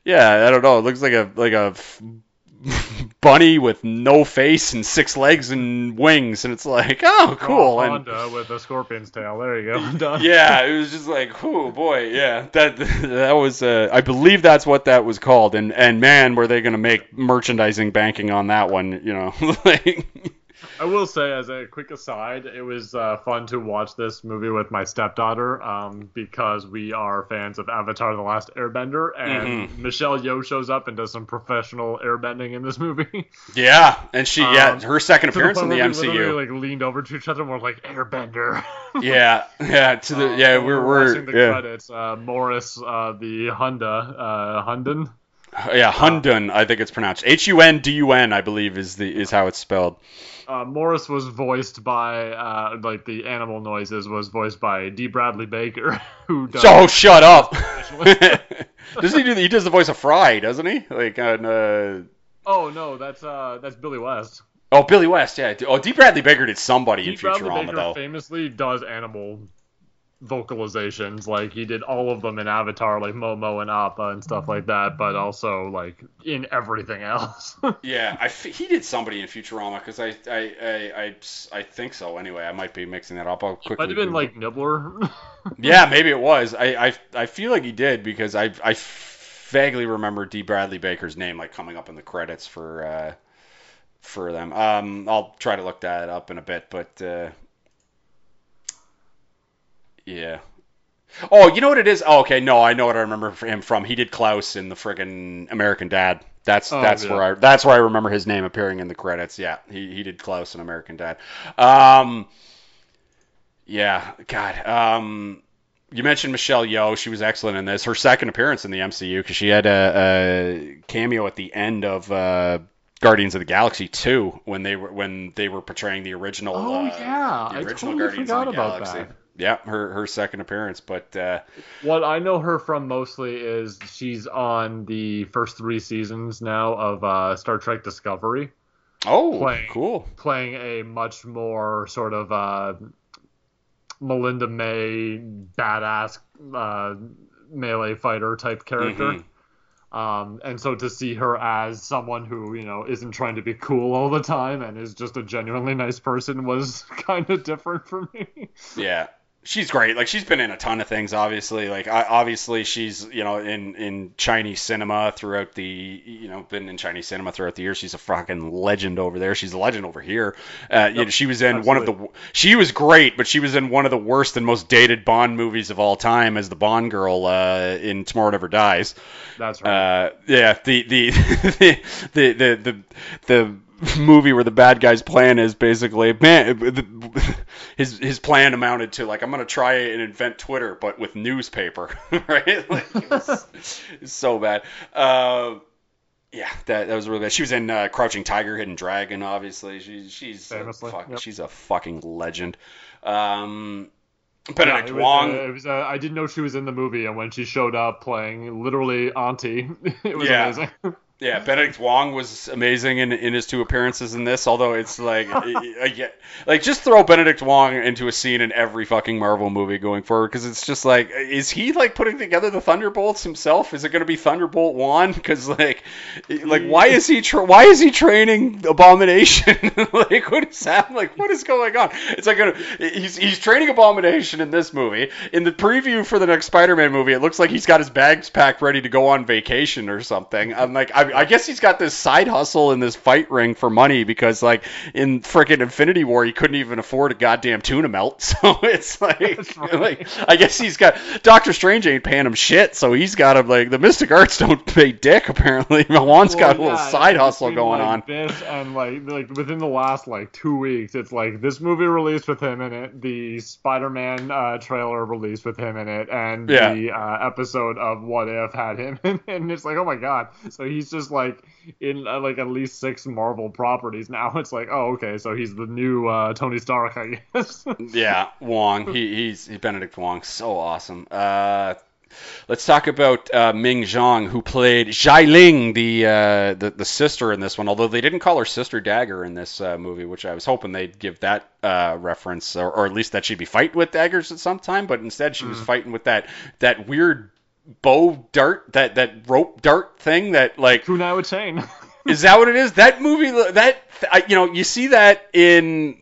yeah, I don't know. It looks like a like a f- bunny with no face and six legs and wings, and it's like, oh, cool. Draw a And with a scorpion's tail. There you go. Done. yeah, it was just like, oh boy, yeah, that that was, uh, I believe that's what that was called, and and man, were they gonna make merchandising banking on that one, you know? like, I will say, as a quick aside, it was uh, fun to watch this movie with my stepdaughter um, because we are fans of Avatar: The Last Airbender, and Mm-hmm. Michelle Yeoh shows up and does some professional airbending in this movie. yeah, and she, yeah, Um, her second appearance in the where we literally, MCU. like leaned over to each other and were like Airbender. Yeah, yeah, to the Um, yeah, we're we're the yeah, credits. Uh, Morris, uh, the Honda, uh, Hundun. yeah, Hundun, I think it's pronounced H U N D U N, I believe is the is how it's spelled. Uh, Morris was voiced by uh, like the animal noises was voiced by D. Bradley Baker, who does. Oh, shut up! doesn't he do? The, he does the voice of Fry, doesn't he? Like on. Uh, Oh no, that's uh, that's Billy West. oh, Billy West, yeah. Oh, D. Bradley Baker did somebody in Pete Bradley Futurama Baker though. famously does animal vocalizations. Like he did all of them in Avatar, like Momo and Appa and stuff like that. But also like in everything else. Yeah, I f- he did somebody in Futurama because I I, I I I think so. Anyway, I might be mixing that up. I'll quickly. Might have been like Nibbler. Yeah, maybe it was. I, I, I feel like he did because I, I vaguely remember D. Bradley Baker's name like coming up in the credits for uh, for them. Um, I'll try to look that up in a bit, but uh, yeah. Oh, you know what it is? Oh, okay. No, I know what I remember him from. He did Klaus in the friggin' American Dad. That's Oh, that's yeah. where I that's where I remember his name appearing in the credits. Yeah, he he did Klaus in American Dad. Um, yeah, God. Um, you mentioned Michelle Yeoh. She was excellent in this. Her second appearance in the MCU because she had a, a cameo at the end of uh, Guardians of the Galaxy 2 when they were when they were portraying the original. Oh uh, yeah, the I original totally Guardians forgot of the about Galaxy. that. Yeah, her her second appearance, but uh, What I know her from mostly is she's on the first three seasons now of uh, Star Trek Discovery, oh, Playing- cool. playing a much more sort of uh, Melinda May badass uh, melee fighter type character. Mhm. Um, and so to see her as someone who you know isn't trying to be cool all the time and is just a genuinely nice person was kind of different for me. Yeah. She's great. Like she's been in a ton of things. Obviously, like I, obviously she's you know in in Chinese cinema throughout the you know been in Chinese cinema throughout the year. She's a fucking legend over there. She's a legend over here. Uh, you know, she was in one of the. She was great, but she was in one of the worst and most dated Bond movies of all time as the Bond girl uh, in Tomorrow Never Dies. That's right. Uh, yeah, the the the the the the, the movie where the bad guy's plan is basically man the, his his plan amounted to like I'm gonna try and invent Twitter but with newspaper right like it was, so bad uh, yeah that, that was really bad she was in uh, Crouching Tiger Hidden Dragon obviously she, she's a fuck, yep. she's a fucking legend um, Yeah, Benedict it was, uh, it was, uh, I didn't know she was in the movie, and when she showed up playing literally Auntie, it was Yeah. amazing. Yeah, Benedict Wong was amazing in, in his two appearances in this. Although it's like, I, get, like just throw Benedict Wong into a scene in every fucking Marvel movie going forward because it's just like, is he like putting together the Thunderbolts himself? Is it going to be Thunderbolt One? Because like, like why is he tra- why is he training Abomination? like what is that? Like what is going on? It's like gonna, he's he's training Abomination in this movie. In the preview for the next Spider-Man movie, it looks like he's got his bags packed ready to go on vacation or something. I'm like, I, I guess he's got this side hustle in this fight ring for money because like in frickin' Infinity War, he couldn't even afford a goddamn tuna melt. So it's like, right. like I guess he's got Doctor Strange ain't paying him shit, so he's got him like the Mystic Arts don't pay dick apparently. Wong's got a Well, little yeah, side hustle going like, on. This and like like within the last like two weeks, it's like this movie released with him in it, the Spider-Man uh, trailer released with him in it, and Yeah. the uh, episode of What If had him, in it, and it's like oh my god, so he's just like in uh, like at least six Marvel properties now. It's like oh okay, so he's the new uh, Tony Stark, I guess. Yeah, Wong. He, he's he, Benedict Wong. So awesome. Uh, let's talk about uh, Ming Zhang, who played Xialing, the, uh, the the sister in this one. Although they didn't call her Sister Dagger in this uh, movie, which I was hoping they'd give that uh, reference, or, or at least that she'd be fighting with daggers at some time. But instead, she was fighting with that that weird bow dart, that that rope dart thing that like Kunai with chain. is that what it is? That movie, that I, you know, you see that in,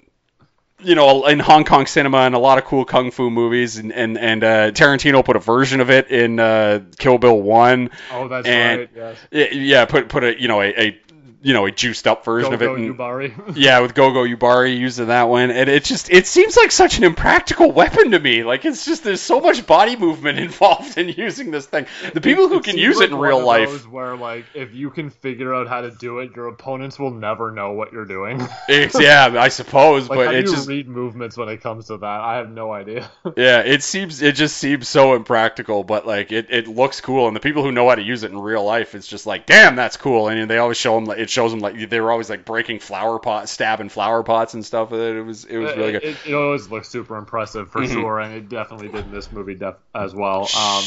you know, in Hong Kong cinema and a lot of cool kung fu movies, and and and uh, Tarantino put a version of it in uh, Kill Bill One. oh, that's And- right. Yes. Yeah, yeah, put put a you know a, a you know a juiced up version Go of it. and- Yubari. yeah, with Gogo Yubari using that one, and it just it seems like such an impractical weapon to me. Like it's just there's so much body movement involved in using this thing. The people who can use like it in one real of life, those Where like if you can figure out how to do it, your opponents will never know what you're doing. it's, yeah, I suppose, like but how it do you just read movements when it comes to that? I have no idea. Yeah, it seems it just seems so impractical, but like it, it looks cool, and the people who know how to use it in real life, it's just like, damn, that's cool. And they always show them, like, it shows them like they were always like breaking flower pots, stabbing flower pots and stuff with it. It was it was really good. it, it always looks super impressive for Mhm. sure, and it definitely did in this movie def- as well. Um,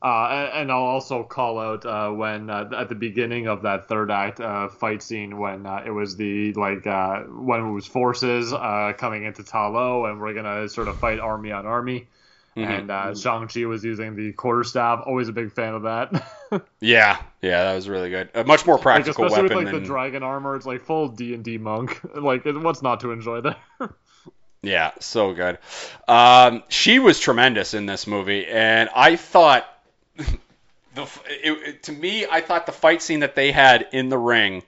uh, and, I'll also call out uh, when uh, at the beginning of that third act uh, fight scene when uh, it was the like uh, when it was forces uh, coming into Ta Lo and we're gonna sort of fight army on army. Mhm. And uh, Shang-Chi was using the quarterstaff. Always a big fan of that. Yeah, yeah, that was really good. A much more like, practical especially weapon with like than the dragon armor. It's like full D and D monk. Like, what's not to enjoy there? Yeah, so good. Um, she was tremendous in this movie, and I thought the it, it- to me, I thought the fight scene that they had in the ring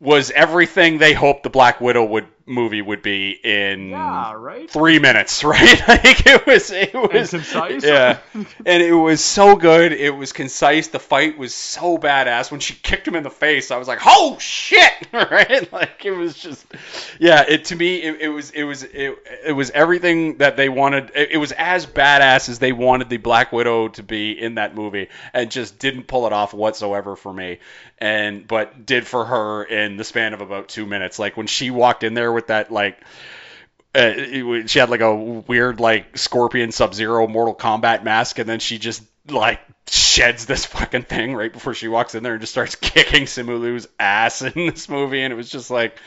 was everything they hoped the Black Widow would movie would be in yeah, right? three minutes, right? like it was, it was and concise. Yeah, and it was so good. It was concise. The fight was so badass. When she kicked him in the face, I was like, "Oh shit!" right? Like it was just, yeah. It to me, it, it was, it was, it, it was everything that they wanted. It, it was as badass as they wanted the Black Widow to be in that movie, and just didn't pull it off whatsoever for me. And but did for her in the span of about two minutes. Like when she walked in there with that like uh, she had like a weird like scorpion sub zero mortal kombat mask and then she just like sheds this fucking thing right before she walks in there and just starts kicking Simu Liu's ass in this movie and it was just like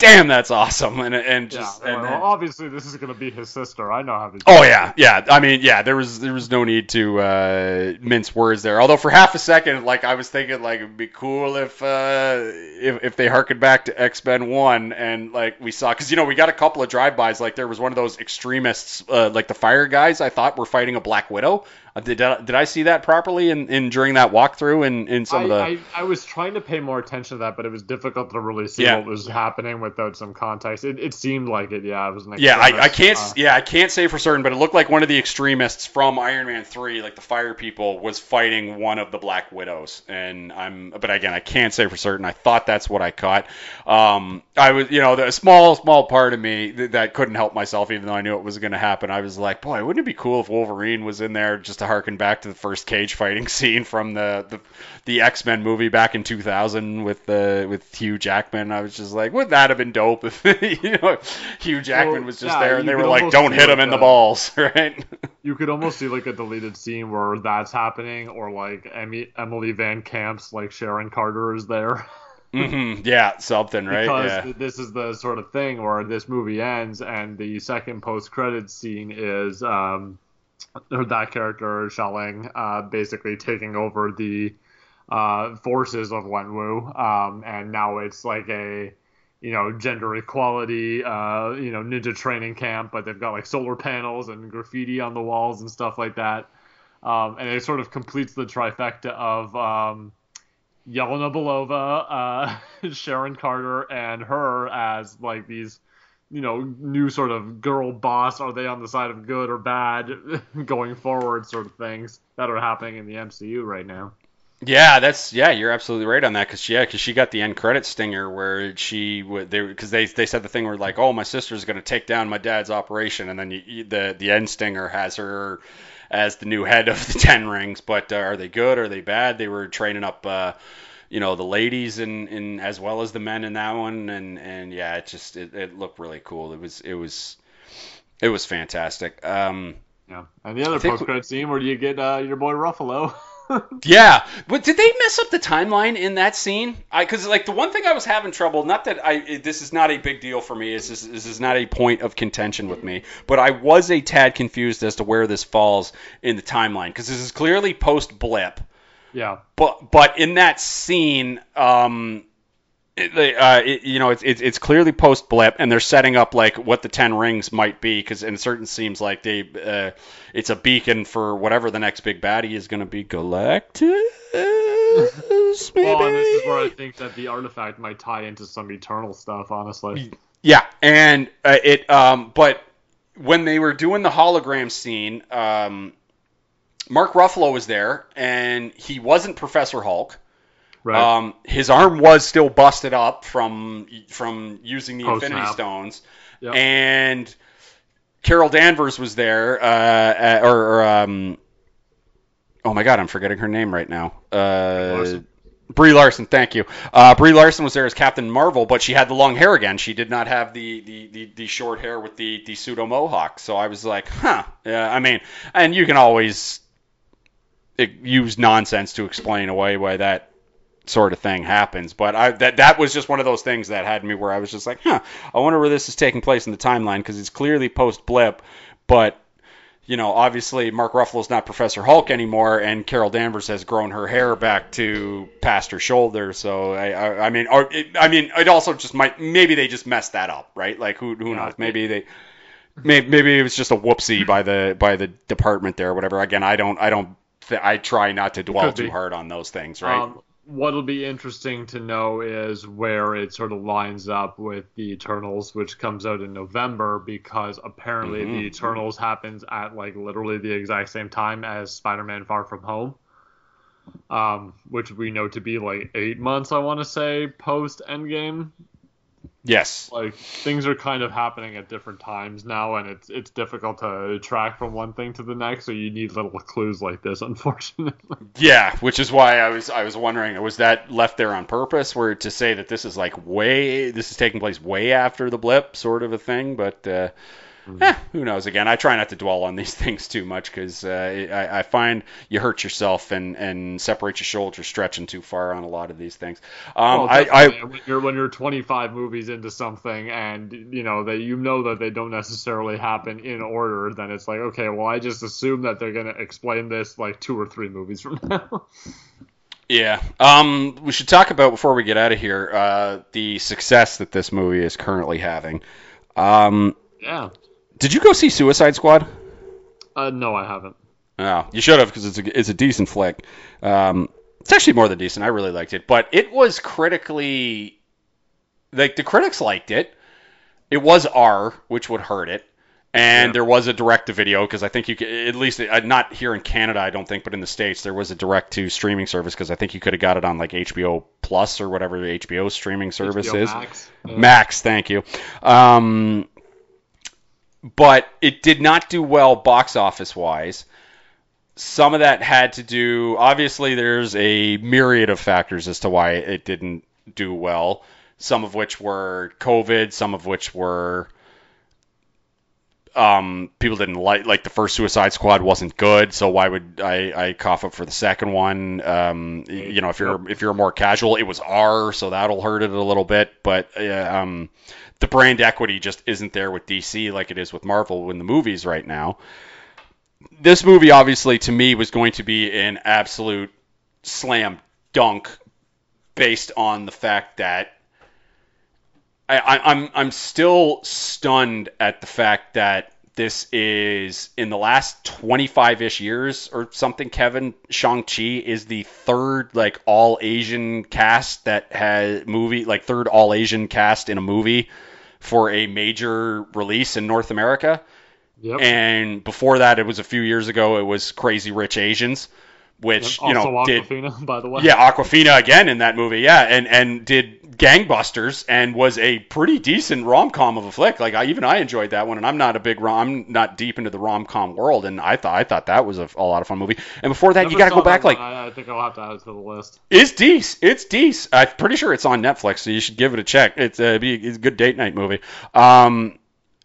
damn, that's awesome. And and just yeah, and well, obviously this is gonna be his sister. I know how. These oh yeah, yeah. I mean, yeah. There was there was no need to uh, mince words there. Although for half a second, like I was thinking, like it'd be cool if uh, if if they harkened back to X Men One and like we saw, because you know we got a couple of drive bys. Like there was one of those extremists, uh, like the fire guys. I thought were fighting a Black Widow. Uh, did, did I see that properly in, in during that walkthrough in, in some I, of the? I, I was trying to pay more attention to that, but it was difficult to really see Yeah. what was happening without some context. It, it seemed like it. Yeah, it was an Yeah, I, I can't. uh, yeah, I can't say for certain, but it looked like one of the extremists from Iron Man Three, like the Fire People, was fighting one of the Black Widows. And I'm, but again, I can't say for certain. I thought that's what I caught. Um, I was, you know, a small, small part of me that, that couldn't help myself, even though I knew it was going to happen. I was like, boy, wouldn't it be cool if Wolverine was in there just to harken back to the first cage fighting scene from the the, the X Men movie back in 2000 with the with Hugh Jackman. I was just like, wouldn't that have been dope if you know Hugh Jackman Well, was just yeah, there and they were like, don't hit like him in the the- balls, right? You could almost see like a deleted scene where that's happening, or like Emmy, Emily VanCamp's like Sharon Carter is there. hmm Yeah, something, right? because yeah. this is the sort of thing where this movie ends and the second post-credits scene is um, that character Xialing uh, basically taking over the uh, forces of Wenwu, um, and now it's like a you know gender equality uh, you know ninja training camp, but they've got like solar panels and graffiti on the walls and stuff like that, um, and it sort of completes the trifecta of um, Yelena Belova, uh, Sharon Carter, and her as like these, you know, new sort of girl boss. Are they on the side of good or bad going forward, sort of things that are happening in the MCU right now. Yeah, that's yeah, you're absolutely right on that because yeah, because she got the end credit stinger where she would they because they they said the thing where like oh my sister's gonna take down my dad's operation and then you, the the end stinger has her as the new head of the Ten Rings, but uh, are they good? Are they bad? They were training up. Uh, you know the ladies in, in as well as the men in that one and and yeah it just it, it looked really cool it was it was it was fantastic um Yeah, and the other think- post-credit scene where you get uh, your boy Ruffalo. Yeah, but did they mess up the timeline in that scene? I because like the one thing I was having trouble. Not that I this is not a big deal for me. This is this is not a point of contention with me. But I was a tad confused as to where this falls in the timeline because this is clearly post blip. yeah, But but in that scene, um, uh, it, you know, it's, it's it's clearly post blip, and they're setting up like what the ten rings might be, because in certain seems like they, uh, it's a beacon for whatever the next big baddie is going to be, Galactus, maybe. well, and this is where I think that the artifact might tie into some eternal stuff. Honestly, Yeah, and uh, it, um, but when they were doing the hologram scene, um, Mark Ruffalo was there, and he wasn't Professor Hulk. Right? Um, his arm was still busted up from from using the Oh, Infinity snap. Stones, Yep. and Carol Danvers was there, uh, or, um, oh my God, I'm forgetting her name right now. Uh, Larson. Brie Larson, thank you. Uh, Brie Larson was there as Captain Marvel, but she had the long hair again. She did not have the the, the, the short hair with the, the pseudo mohawk. So I was like, huh. Yeah, I mean, and you can always uh, use nonsense to explain away why that sort of thing happens. But I that that was just one of those things that had me where I was just like, huh, I wonder where this is taking place in the timeline because it's clearly post blip, but you know, obviously Mark Ruffalo's not Professor Hulk anymore, and Carol Danvers has grown her hair back to past her shoulder. So I, I, I mean, or it, I mean, it also just might maybe they just messed that up, right? Like who, who knows? Maybe they. Maybe, maybe it was just a whoopsie by the by the department there, or whatever. Again, I don't, I don't, th- I try not to dwell too hard on those things, right? Um, what'll be interesting to know is where it sort of lines up with the Eternals, which comes out in November, because apparently mm-hmm. the Eternals happens at like literally the exact same time as Spider-Man: Far From Home, um, which we know to be like eight months, I want to say, post Endgame. Yes. Like things are kind of happening at different times now, and it's it's difficult to track from one thing to the next. So you need little clues like this, unfortunately. Yeah, which is why I was I was wondering was that left there on purpose, where to say that this is like way this is taking place way after the blip, sort of a thing. But uh. Eh, who knows? Again, I try not to dwell on these things too much because uh, I, I, find you hurt yourself and, and separate your shoulders stretching too far on a lot of these things. Um, well, I, I, when you're when you're 25 movies into something and you know that you know that they don't necessarily happen in order, then it's like okay, well I just assume that they're gonna explain this like two or three movies from now. Yeah. Um, we should talk about before we get out of here uh, the success that this movie is currently having. Um, yeah. Did you go see Suicide Squad? Uh, no, I haven't. Oh, you should have because it's a, it's a decent flick. Um, it's actually more than decent. I really liked it, but it was critically like the critics liked it. It was R, which would hurt it, and yeah. there was a direct to video because I think you could at least uh, not here in Canada, I don't think, but in the states there was a direct to streaming service because I think you could have got it on like HBO Plus or whatever the HBO streaming service HBO is. Max. Yeah. Max, thank you. Um, but it did not do well box office wise. Some of that had to do, obviously, there's a myriad of factors as to why it didn't do well. Some of which were COVID, some of which were um, people didn't like like the first Suicide Squad wasn't good, so why would I, I cough up for the second one? Um, you know, if you're if you're more casual, it was R, so that'll hurt it a little bit. But uh, um, the brand equity just isn't there with DC like it is with Marvel in the movies right now. This movie, obviously, to me, was going to be an absolute slam dunk based on the fact that I, I, I'm I'm still stunned at the fact that this is in the last 25-ish years or something kevin shang-chi is the third like all asian cast that has movie like third all asian cast in a movie for a major release in North America. Yep. And before that, it was a few years ago. It was Crazy Rich Asians, which you know did by the way. Yeah, Awkwafina again in that movie. Yeah, and and did gangbusters and was a pretty decent rom com of a flick. Like I, even I enjoyed that one, and I'm not a big rom, I'm not deep into the rom com world, and I thought I thought that was a, a lot of fun movie. And before that, Never you got to go back like I, I, think I'll have to add it to the list. It's decent. It's decent. I'm pretty sure it's on Netflix, so you should give it a check. It's a, it's a good date night movie. Um,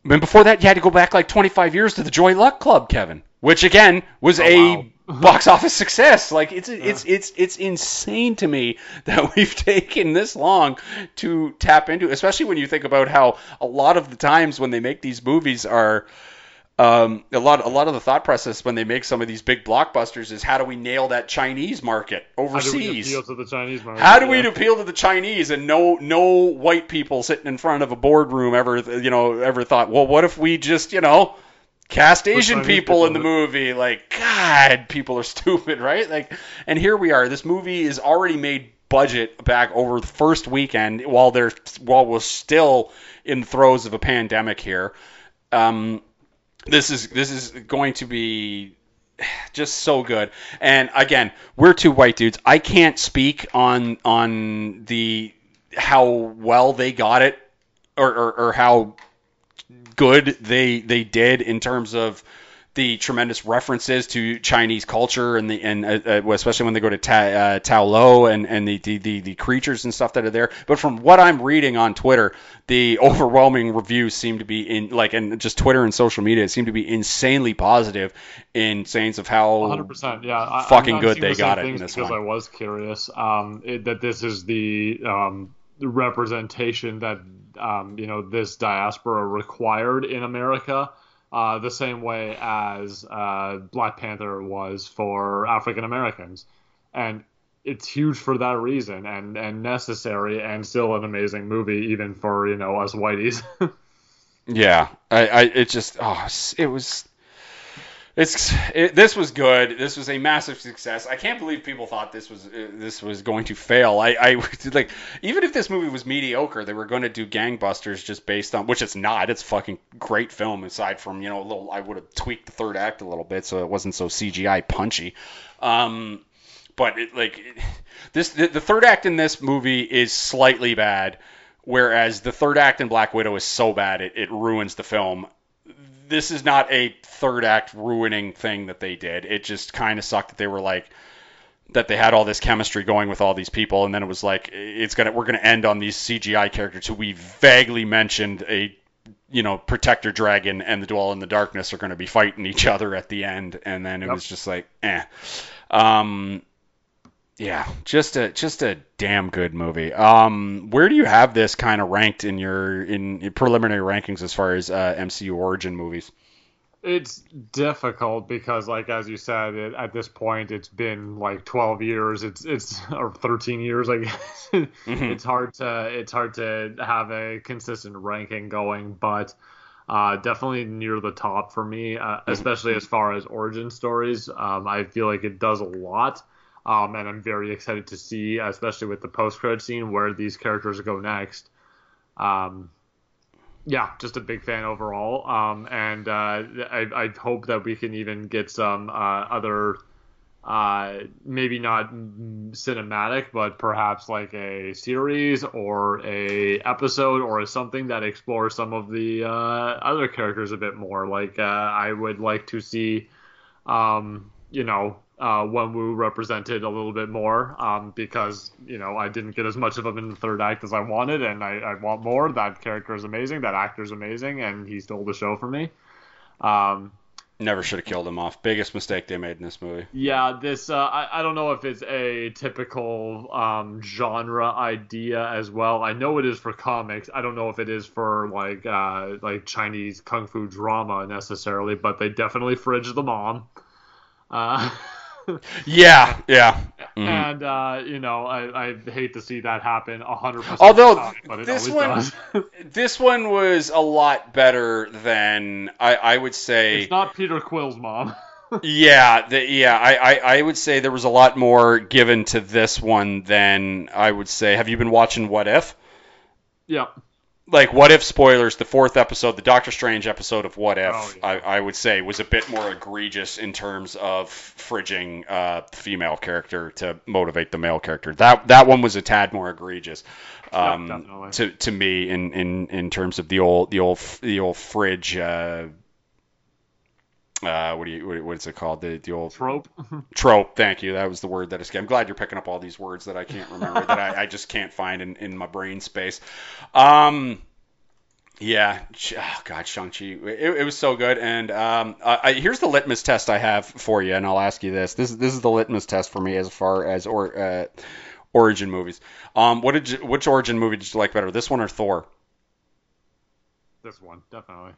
and before that, you had to go back like 25 years to the Joy Luck Club, Kevin, which again was oh, a wow. Box office success. Like it's it's it's it's insane to me that we've taken this long to tap into, especially when you think about how a lot of the times when they make these movies are um, a lot a lot of the thought process when they make some of these big blockbusters is how do we nail that Chinese market overseas? How do we appeal to the Chinese market? How do yeah. we appeal to the Chinese and no no white people sitting in front of a boardroom ever you know ever thought well what if we just you know cast Asian people, in the movie. Like, God, people are stupid, right? Like, and here we are. This movie is already made budget back over the first weekend while they're while we're still in the throes of a pandemic here. Um, this is this is going to be just so good. And again, we're two white dudes. I can't speak on on the how well they got it or, or, or how good they they did in terms of the tremendous references to Chinese culture and the and uh, uh especially when they go to Ta, uh, Ta Lo and and the, the, the the creatures and stuff that are there. But from what I'm reading on Twitter, the overwhelming reviews seem to be in like and just Twitter and social media seem to be insanely positive in saying of how 100% yeah fucking I, good they got it in this because one. I was curious um, it, that this is the um, representation that um, you know this diaspora required in America, uh, the same way as uh, Black Panther was for African Americans, and it's huge for that reason and and necessary and still an amazing movie even for you know us whiteys. yeah, I, I it just oh it was It's it, this was good. This was a massive success. I can't believe people thought this was uh, this was going to fail. I, I like even if this movie was mediocre, they were going to do gangbusters just based on which it's not. It's fucking great film aside from you know a little. I would have tweaked the third act a little bit so it wasn't so CGI punchy. Um, but it, like this, the, the third act in this movie is slightly bad, whereas the third act in Black Widow is so bad it, it ruins the film this is not a third act ruining thing that they did. It just kind of sucked that they were like that they had all this chemistry going with all these people, and then it was like it's gonna we're gonna end on these CGI characters who we vaguely mentioned a you know protector dragon and the dwell in the darkness are gonna be fighting each other at the end, and then it yep. was just like eh. Um, yeah, just a just a damn good movie. Um, where do you have this kind of ranked in your in, in preliminary rankings as far as uh, MCU origin movies? It's difficult because, like as you said, it, at this point it's been like 12 years. It's it's or 13 years, I guess. mm-hmm. It's hard to it's hard to have a consistent ranking going, but uh, definitely near the top for me, uh, mm-hmm. especially as far as origin stories. Um, I feel like it does a lot um, and I'm very excited to see, especially with the post credit scene, where these characters go next. Um, yeah, just a big fan overall. Um, and uh, I, I, hope that we can even get some uh, other, uh, maybe not cinematic, but perhaps like a series or a episode or something that explores some of the uh, other characters a bit more. Like uh, I would like to see, um, you know, uh, Wenwu represented a little bit more um, because you know I didn't get as much of him in the third act as I wanted, and I, I want more. That character is amazing, that actor is amazing, and he stole the show for me. Um, Never should have killed him off. Biggest mistake they made in this movie. Yeah, this uh, I, I don't know if it's a typical um, genre idea as well. I know it is for comics. I don't know if it is for like uh, like Chinese kung fu drama necessarily, but they definitely fridge the mom. Uh, yeah, yeah. Mm-hmm. And uh, you know, I, I hate to see that happen hundred percent. Although time, this one, this one was a lot better than I, I would say. It's not Peter Quill's mom. yeah, the, yeah. I, I, I would say there was a lot more given to this one than I would say. Have you been watching What If? Yeah like what if spoilers the fourth episode the doctor strange episode of what if oh, yeah. I, I, would say was a bit more egregious in terms of fridging uh, the female character to motivate the male character that that one was a tad more egregious um, yeah, to to me in, in in terms of the old the old the old fridge uh, uh, what do you what is it called? The the old trope. Trope. Thank you. That was the word that escaped. I'm glad you're picking up all these words that i can't remember that I, I, just can't find in, in my brain space. Um yeah. Oh god shang-chi. It, it was so good. And um I, here's the litmus test i have for you and i'll ask you this. This this is the litmus test for me as far as or uh, origin movies. Um what did you, which origin movie did you like better this one or thor? This one definitely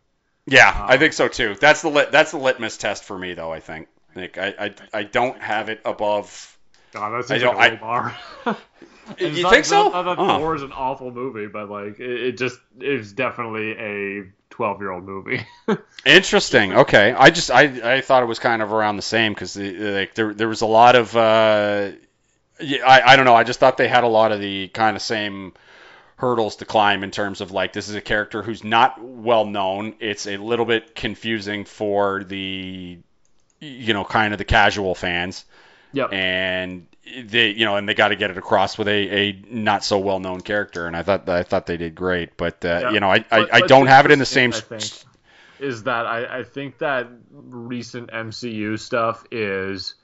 yeah, um, I think so too. That's the lit, that's the litmus test for me, though. I think. Nick, I, I, I don't have it above. God, that seems I like a low bar. you not, think so? Not, not that Thor is an awful movie, but like it, it just is definitely a 12 year old movie. Interesting. Okay, I just I, I thought it was kind of around the same because like there there was a lot of uh, I I don't know I just thought they had a lot of the kind of same hurdles to climb in terms of like this is a character who's not well known. It's a little bit confusing for the you know kind of the casual fans. Yep. And they you know and they got to get it across with a, a not so well known character and I thought I thought they did great but uh, yep. you know I, I, I don't have it in the same I think, is that I, I think that recent MCU stuff is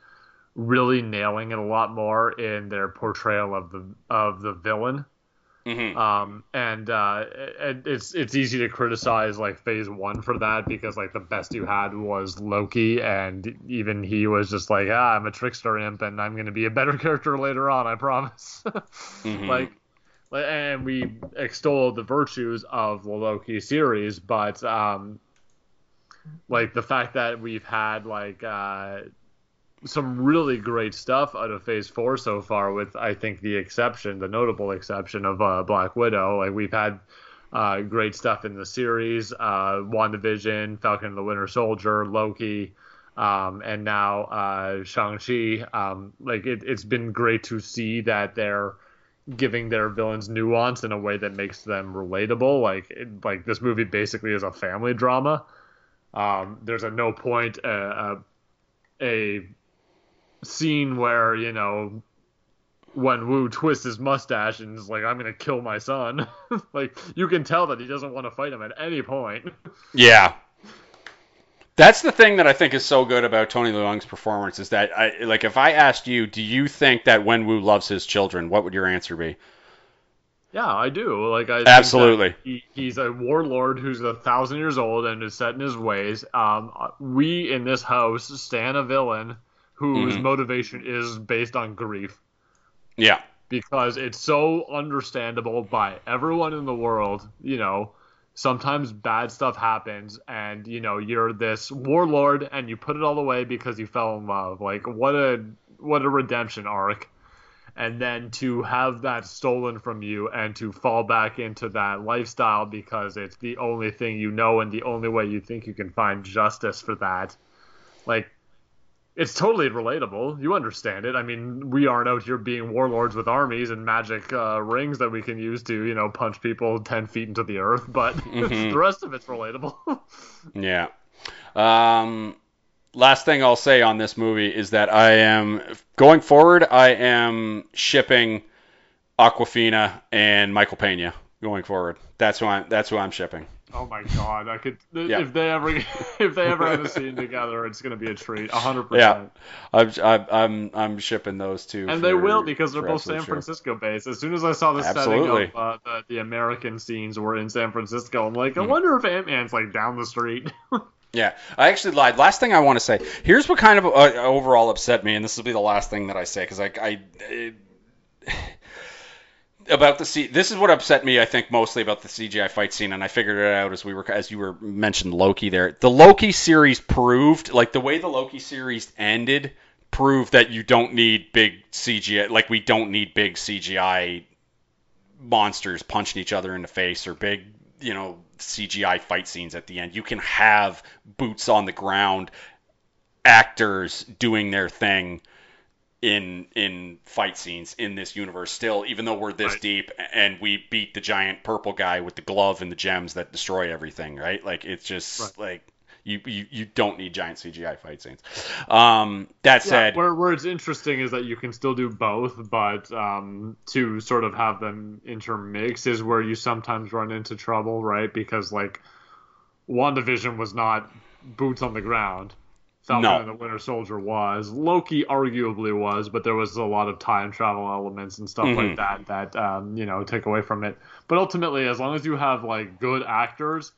really nailing it a lot more in their portrayal of the of the villain Mm-hmm. Um, and uh, it, it's it's easy to criticize like Phase One for that because like the best you had was Loki, and even he was just like, ah, I'm a trickster imp, and I'm gonna be a better character later on, I promise. mm-hmm. Like, and we extol the virtues of the Loki series, but um, like the fact that we've had like uh some really great stuff out of Phase Four so far, with I think the exception, the notable exception of uh, Black Widow. Like we've had uh, great stuff in the series, uh, WandaVision, Falcon and the Winter Soldier, Loki. Um, and now uh, Shang-Chi, um, like it, it's been great to see that they're giving their villains nuance in a way that makes them relatable. Like it, like this movie basically is a family drama. Um, there's a no point uh, a, a scene where you know Wenwu twists his mustache and is like, "I'm gonna kill my son." like you can tell that he doesn't want to fight him at any point. Yeah, that's the thing that I think is so good about Tony Leung's performance is that I like if I asked you, do you think that Wenwu loves his children? What would your answer be? Yeah, I do. Like I absolutely. He, he's a warlord who's a thousand years old and is set in his ways. Um, we in this house stand a villain whose mm-hmm. motivation is based on grief. Yeah. Because it's so understandable by everyone in the world. You know, sometimes bad stuff happens, and you know you're this warlord, and you put it all away because you fell in love. Like what a what a redemption arc and then to have that stolen from you and to fall back into that lifestyle because it's the only thing you know and the only way you think you can find justice for that like it's totally relatable you understand it i mean we aren't out here being warlords with armies and magic uh, rings that we can use to you know punch people 10 feet into the earth but mm-hmm. the rest of it's relatable yeah um last thing I'll say on this movie is that I am going forward. I am shipping Awkwafina and Michael Pena going forward. That's who I'm. That's who I'm shipping. Oh my god! I could yeah. if they ever if they ever have a scene together, it's gonna be a treat. hundred percent. Yeah, I'm I'm I'm shipping those two. And for, they will because they're both San Francisco based. As soon as I saw the Absolutely. setting of uh, the, the American scenes were in San Francisco, I'm like, I mm. wonder if Ant Man's like down the street. Yeah, I actually lied. Last thing I want to say. Here's what kind of uh, overall upset me, and this will be the last thing that I say because I, I it, about the C. This is what upset me. I think mostly about the CGI fight scene, and I figured it out as we were as you were mentioned Loki there. The Loki series proved like the way the Loki series ended proved that you don't need big CGI. Like we don't need big CGI monsters punching each other in the face or big you know CGI fight scenes at the end. You can have boots on the ground actors doing their thing in in fight scenes in this universe still even though we're this right. deep and we beat the giant purple guy with the glove and the gems that destroy everything right like it's just right. like you, you you don't need giant CGI fight scenes. Um, that said, yeah, where, where it's interesting is that you can still do both, but um, to sort of have them intermix is where you sometimes run into trouble, right? Because like WandaVision was not boots on the ground. Falcon no. and the Winter Soldier was. Loki arguably was, but there was a lot of time travel elements and stuff mm-hmm. like that that um, you know take away from it. But ultimately, as long as you have like good actors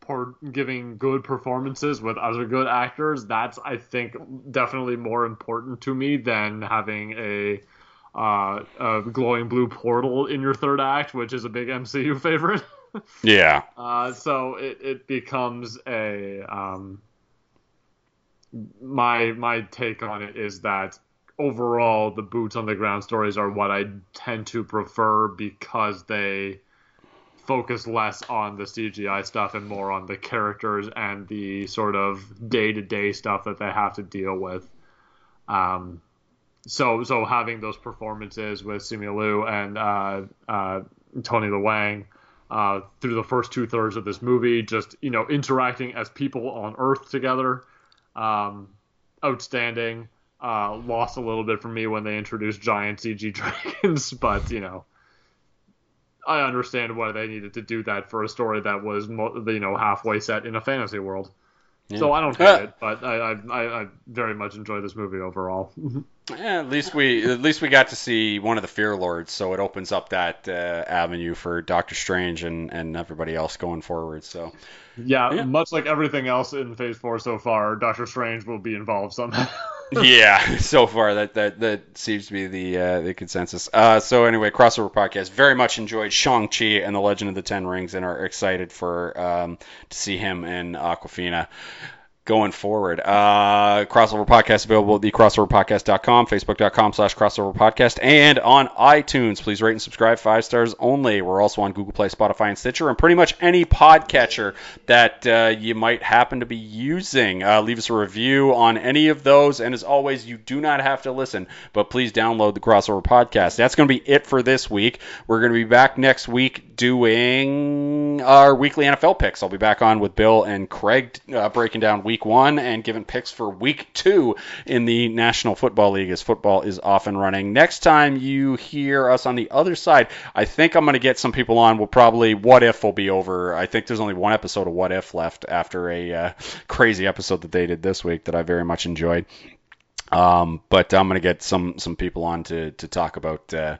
for giving good performances with other good actors, that's I think definitely more important to me than having a uh, a glowing blue portal in your third act, which is a big MCU favorite. yeah. Uh, so it, it becomes a um, my my take on it is that overall the boots on the ground stories are what I tend to prefer because they focus less on the CGI stuff and more on the characters and the sort of day to day stuff that they have to deal with. Um, so so having those performances with Simu Liu and uh, uh, Tony Leung uh, through the first two thirds of this movie, just you know interacting as people on Earth together, um, outstanding. Uh, lost a little bit for me when they introduced giant CG dragons, but you know I understand why they needed to do that for a story that was you know halfway set in a fantasy world. Yeah. So I don't hate it, but I, I I very much enjoy this movie overall. yeah, at least we at least we got to see one of the Fear Lords, so it opens up that uh, avenue for Doctor Strange and, and everybody else going forward. So yeah, yeah, much like everything else in Phase Four so far, Doctor Strange will be involved somehow. yeah, so far that that that seems to be the uh, the consensus. Uh, so anyway, crossover podcast. Very much enjoyed Shang Chi and the Legend of the Ten Rings, and are excited for um, to see him in Awkwafina. Going forward. Uh, crossover podcast available at thecrossoverpodcast.com, facebook.com slash crossover podcast, and on iTunes. Please rate and subscribe, five stars only. We're also on Google Play, Spotify, and Stitcher, and pretty much any podcatcher that uh, you might happen to be using. Uh, leave us a review on any of those, and as always, you do not have to listen, but please download the crossover podcast. That's going to be it for this week. We're going to be back next week doing our weekly NFL picks. I'll be back on with Bill and Craig uh, breaking down week one and given picks for week two in the National Football League as football is off and running. Next time you hear us on the other side, I think I'm going to get some people on. We'll probably, What If will be over. I think there's only one episode of What If left after a uh, crazy episode that they did this week that I very much enjoyed. Um, but I'm going to get some some people on to to talk about uh,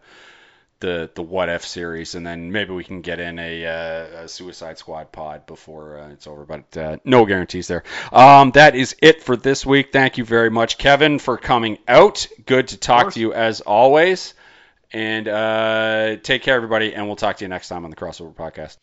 the the what if series, and then maybe we can get in a, uh, a Suicide Squad pod before uh, it's over. But uh, no guarantees there. Um, that is it for this week. Thank you very much, Kevin, for coming out. Good to talk to you as always. And uh, take care, everybody, and we'll talk to you next time on the Crossover Podcast.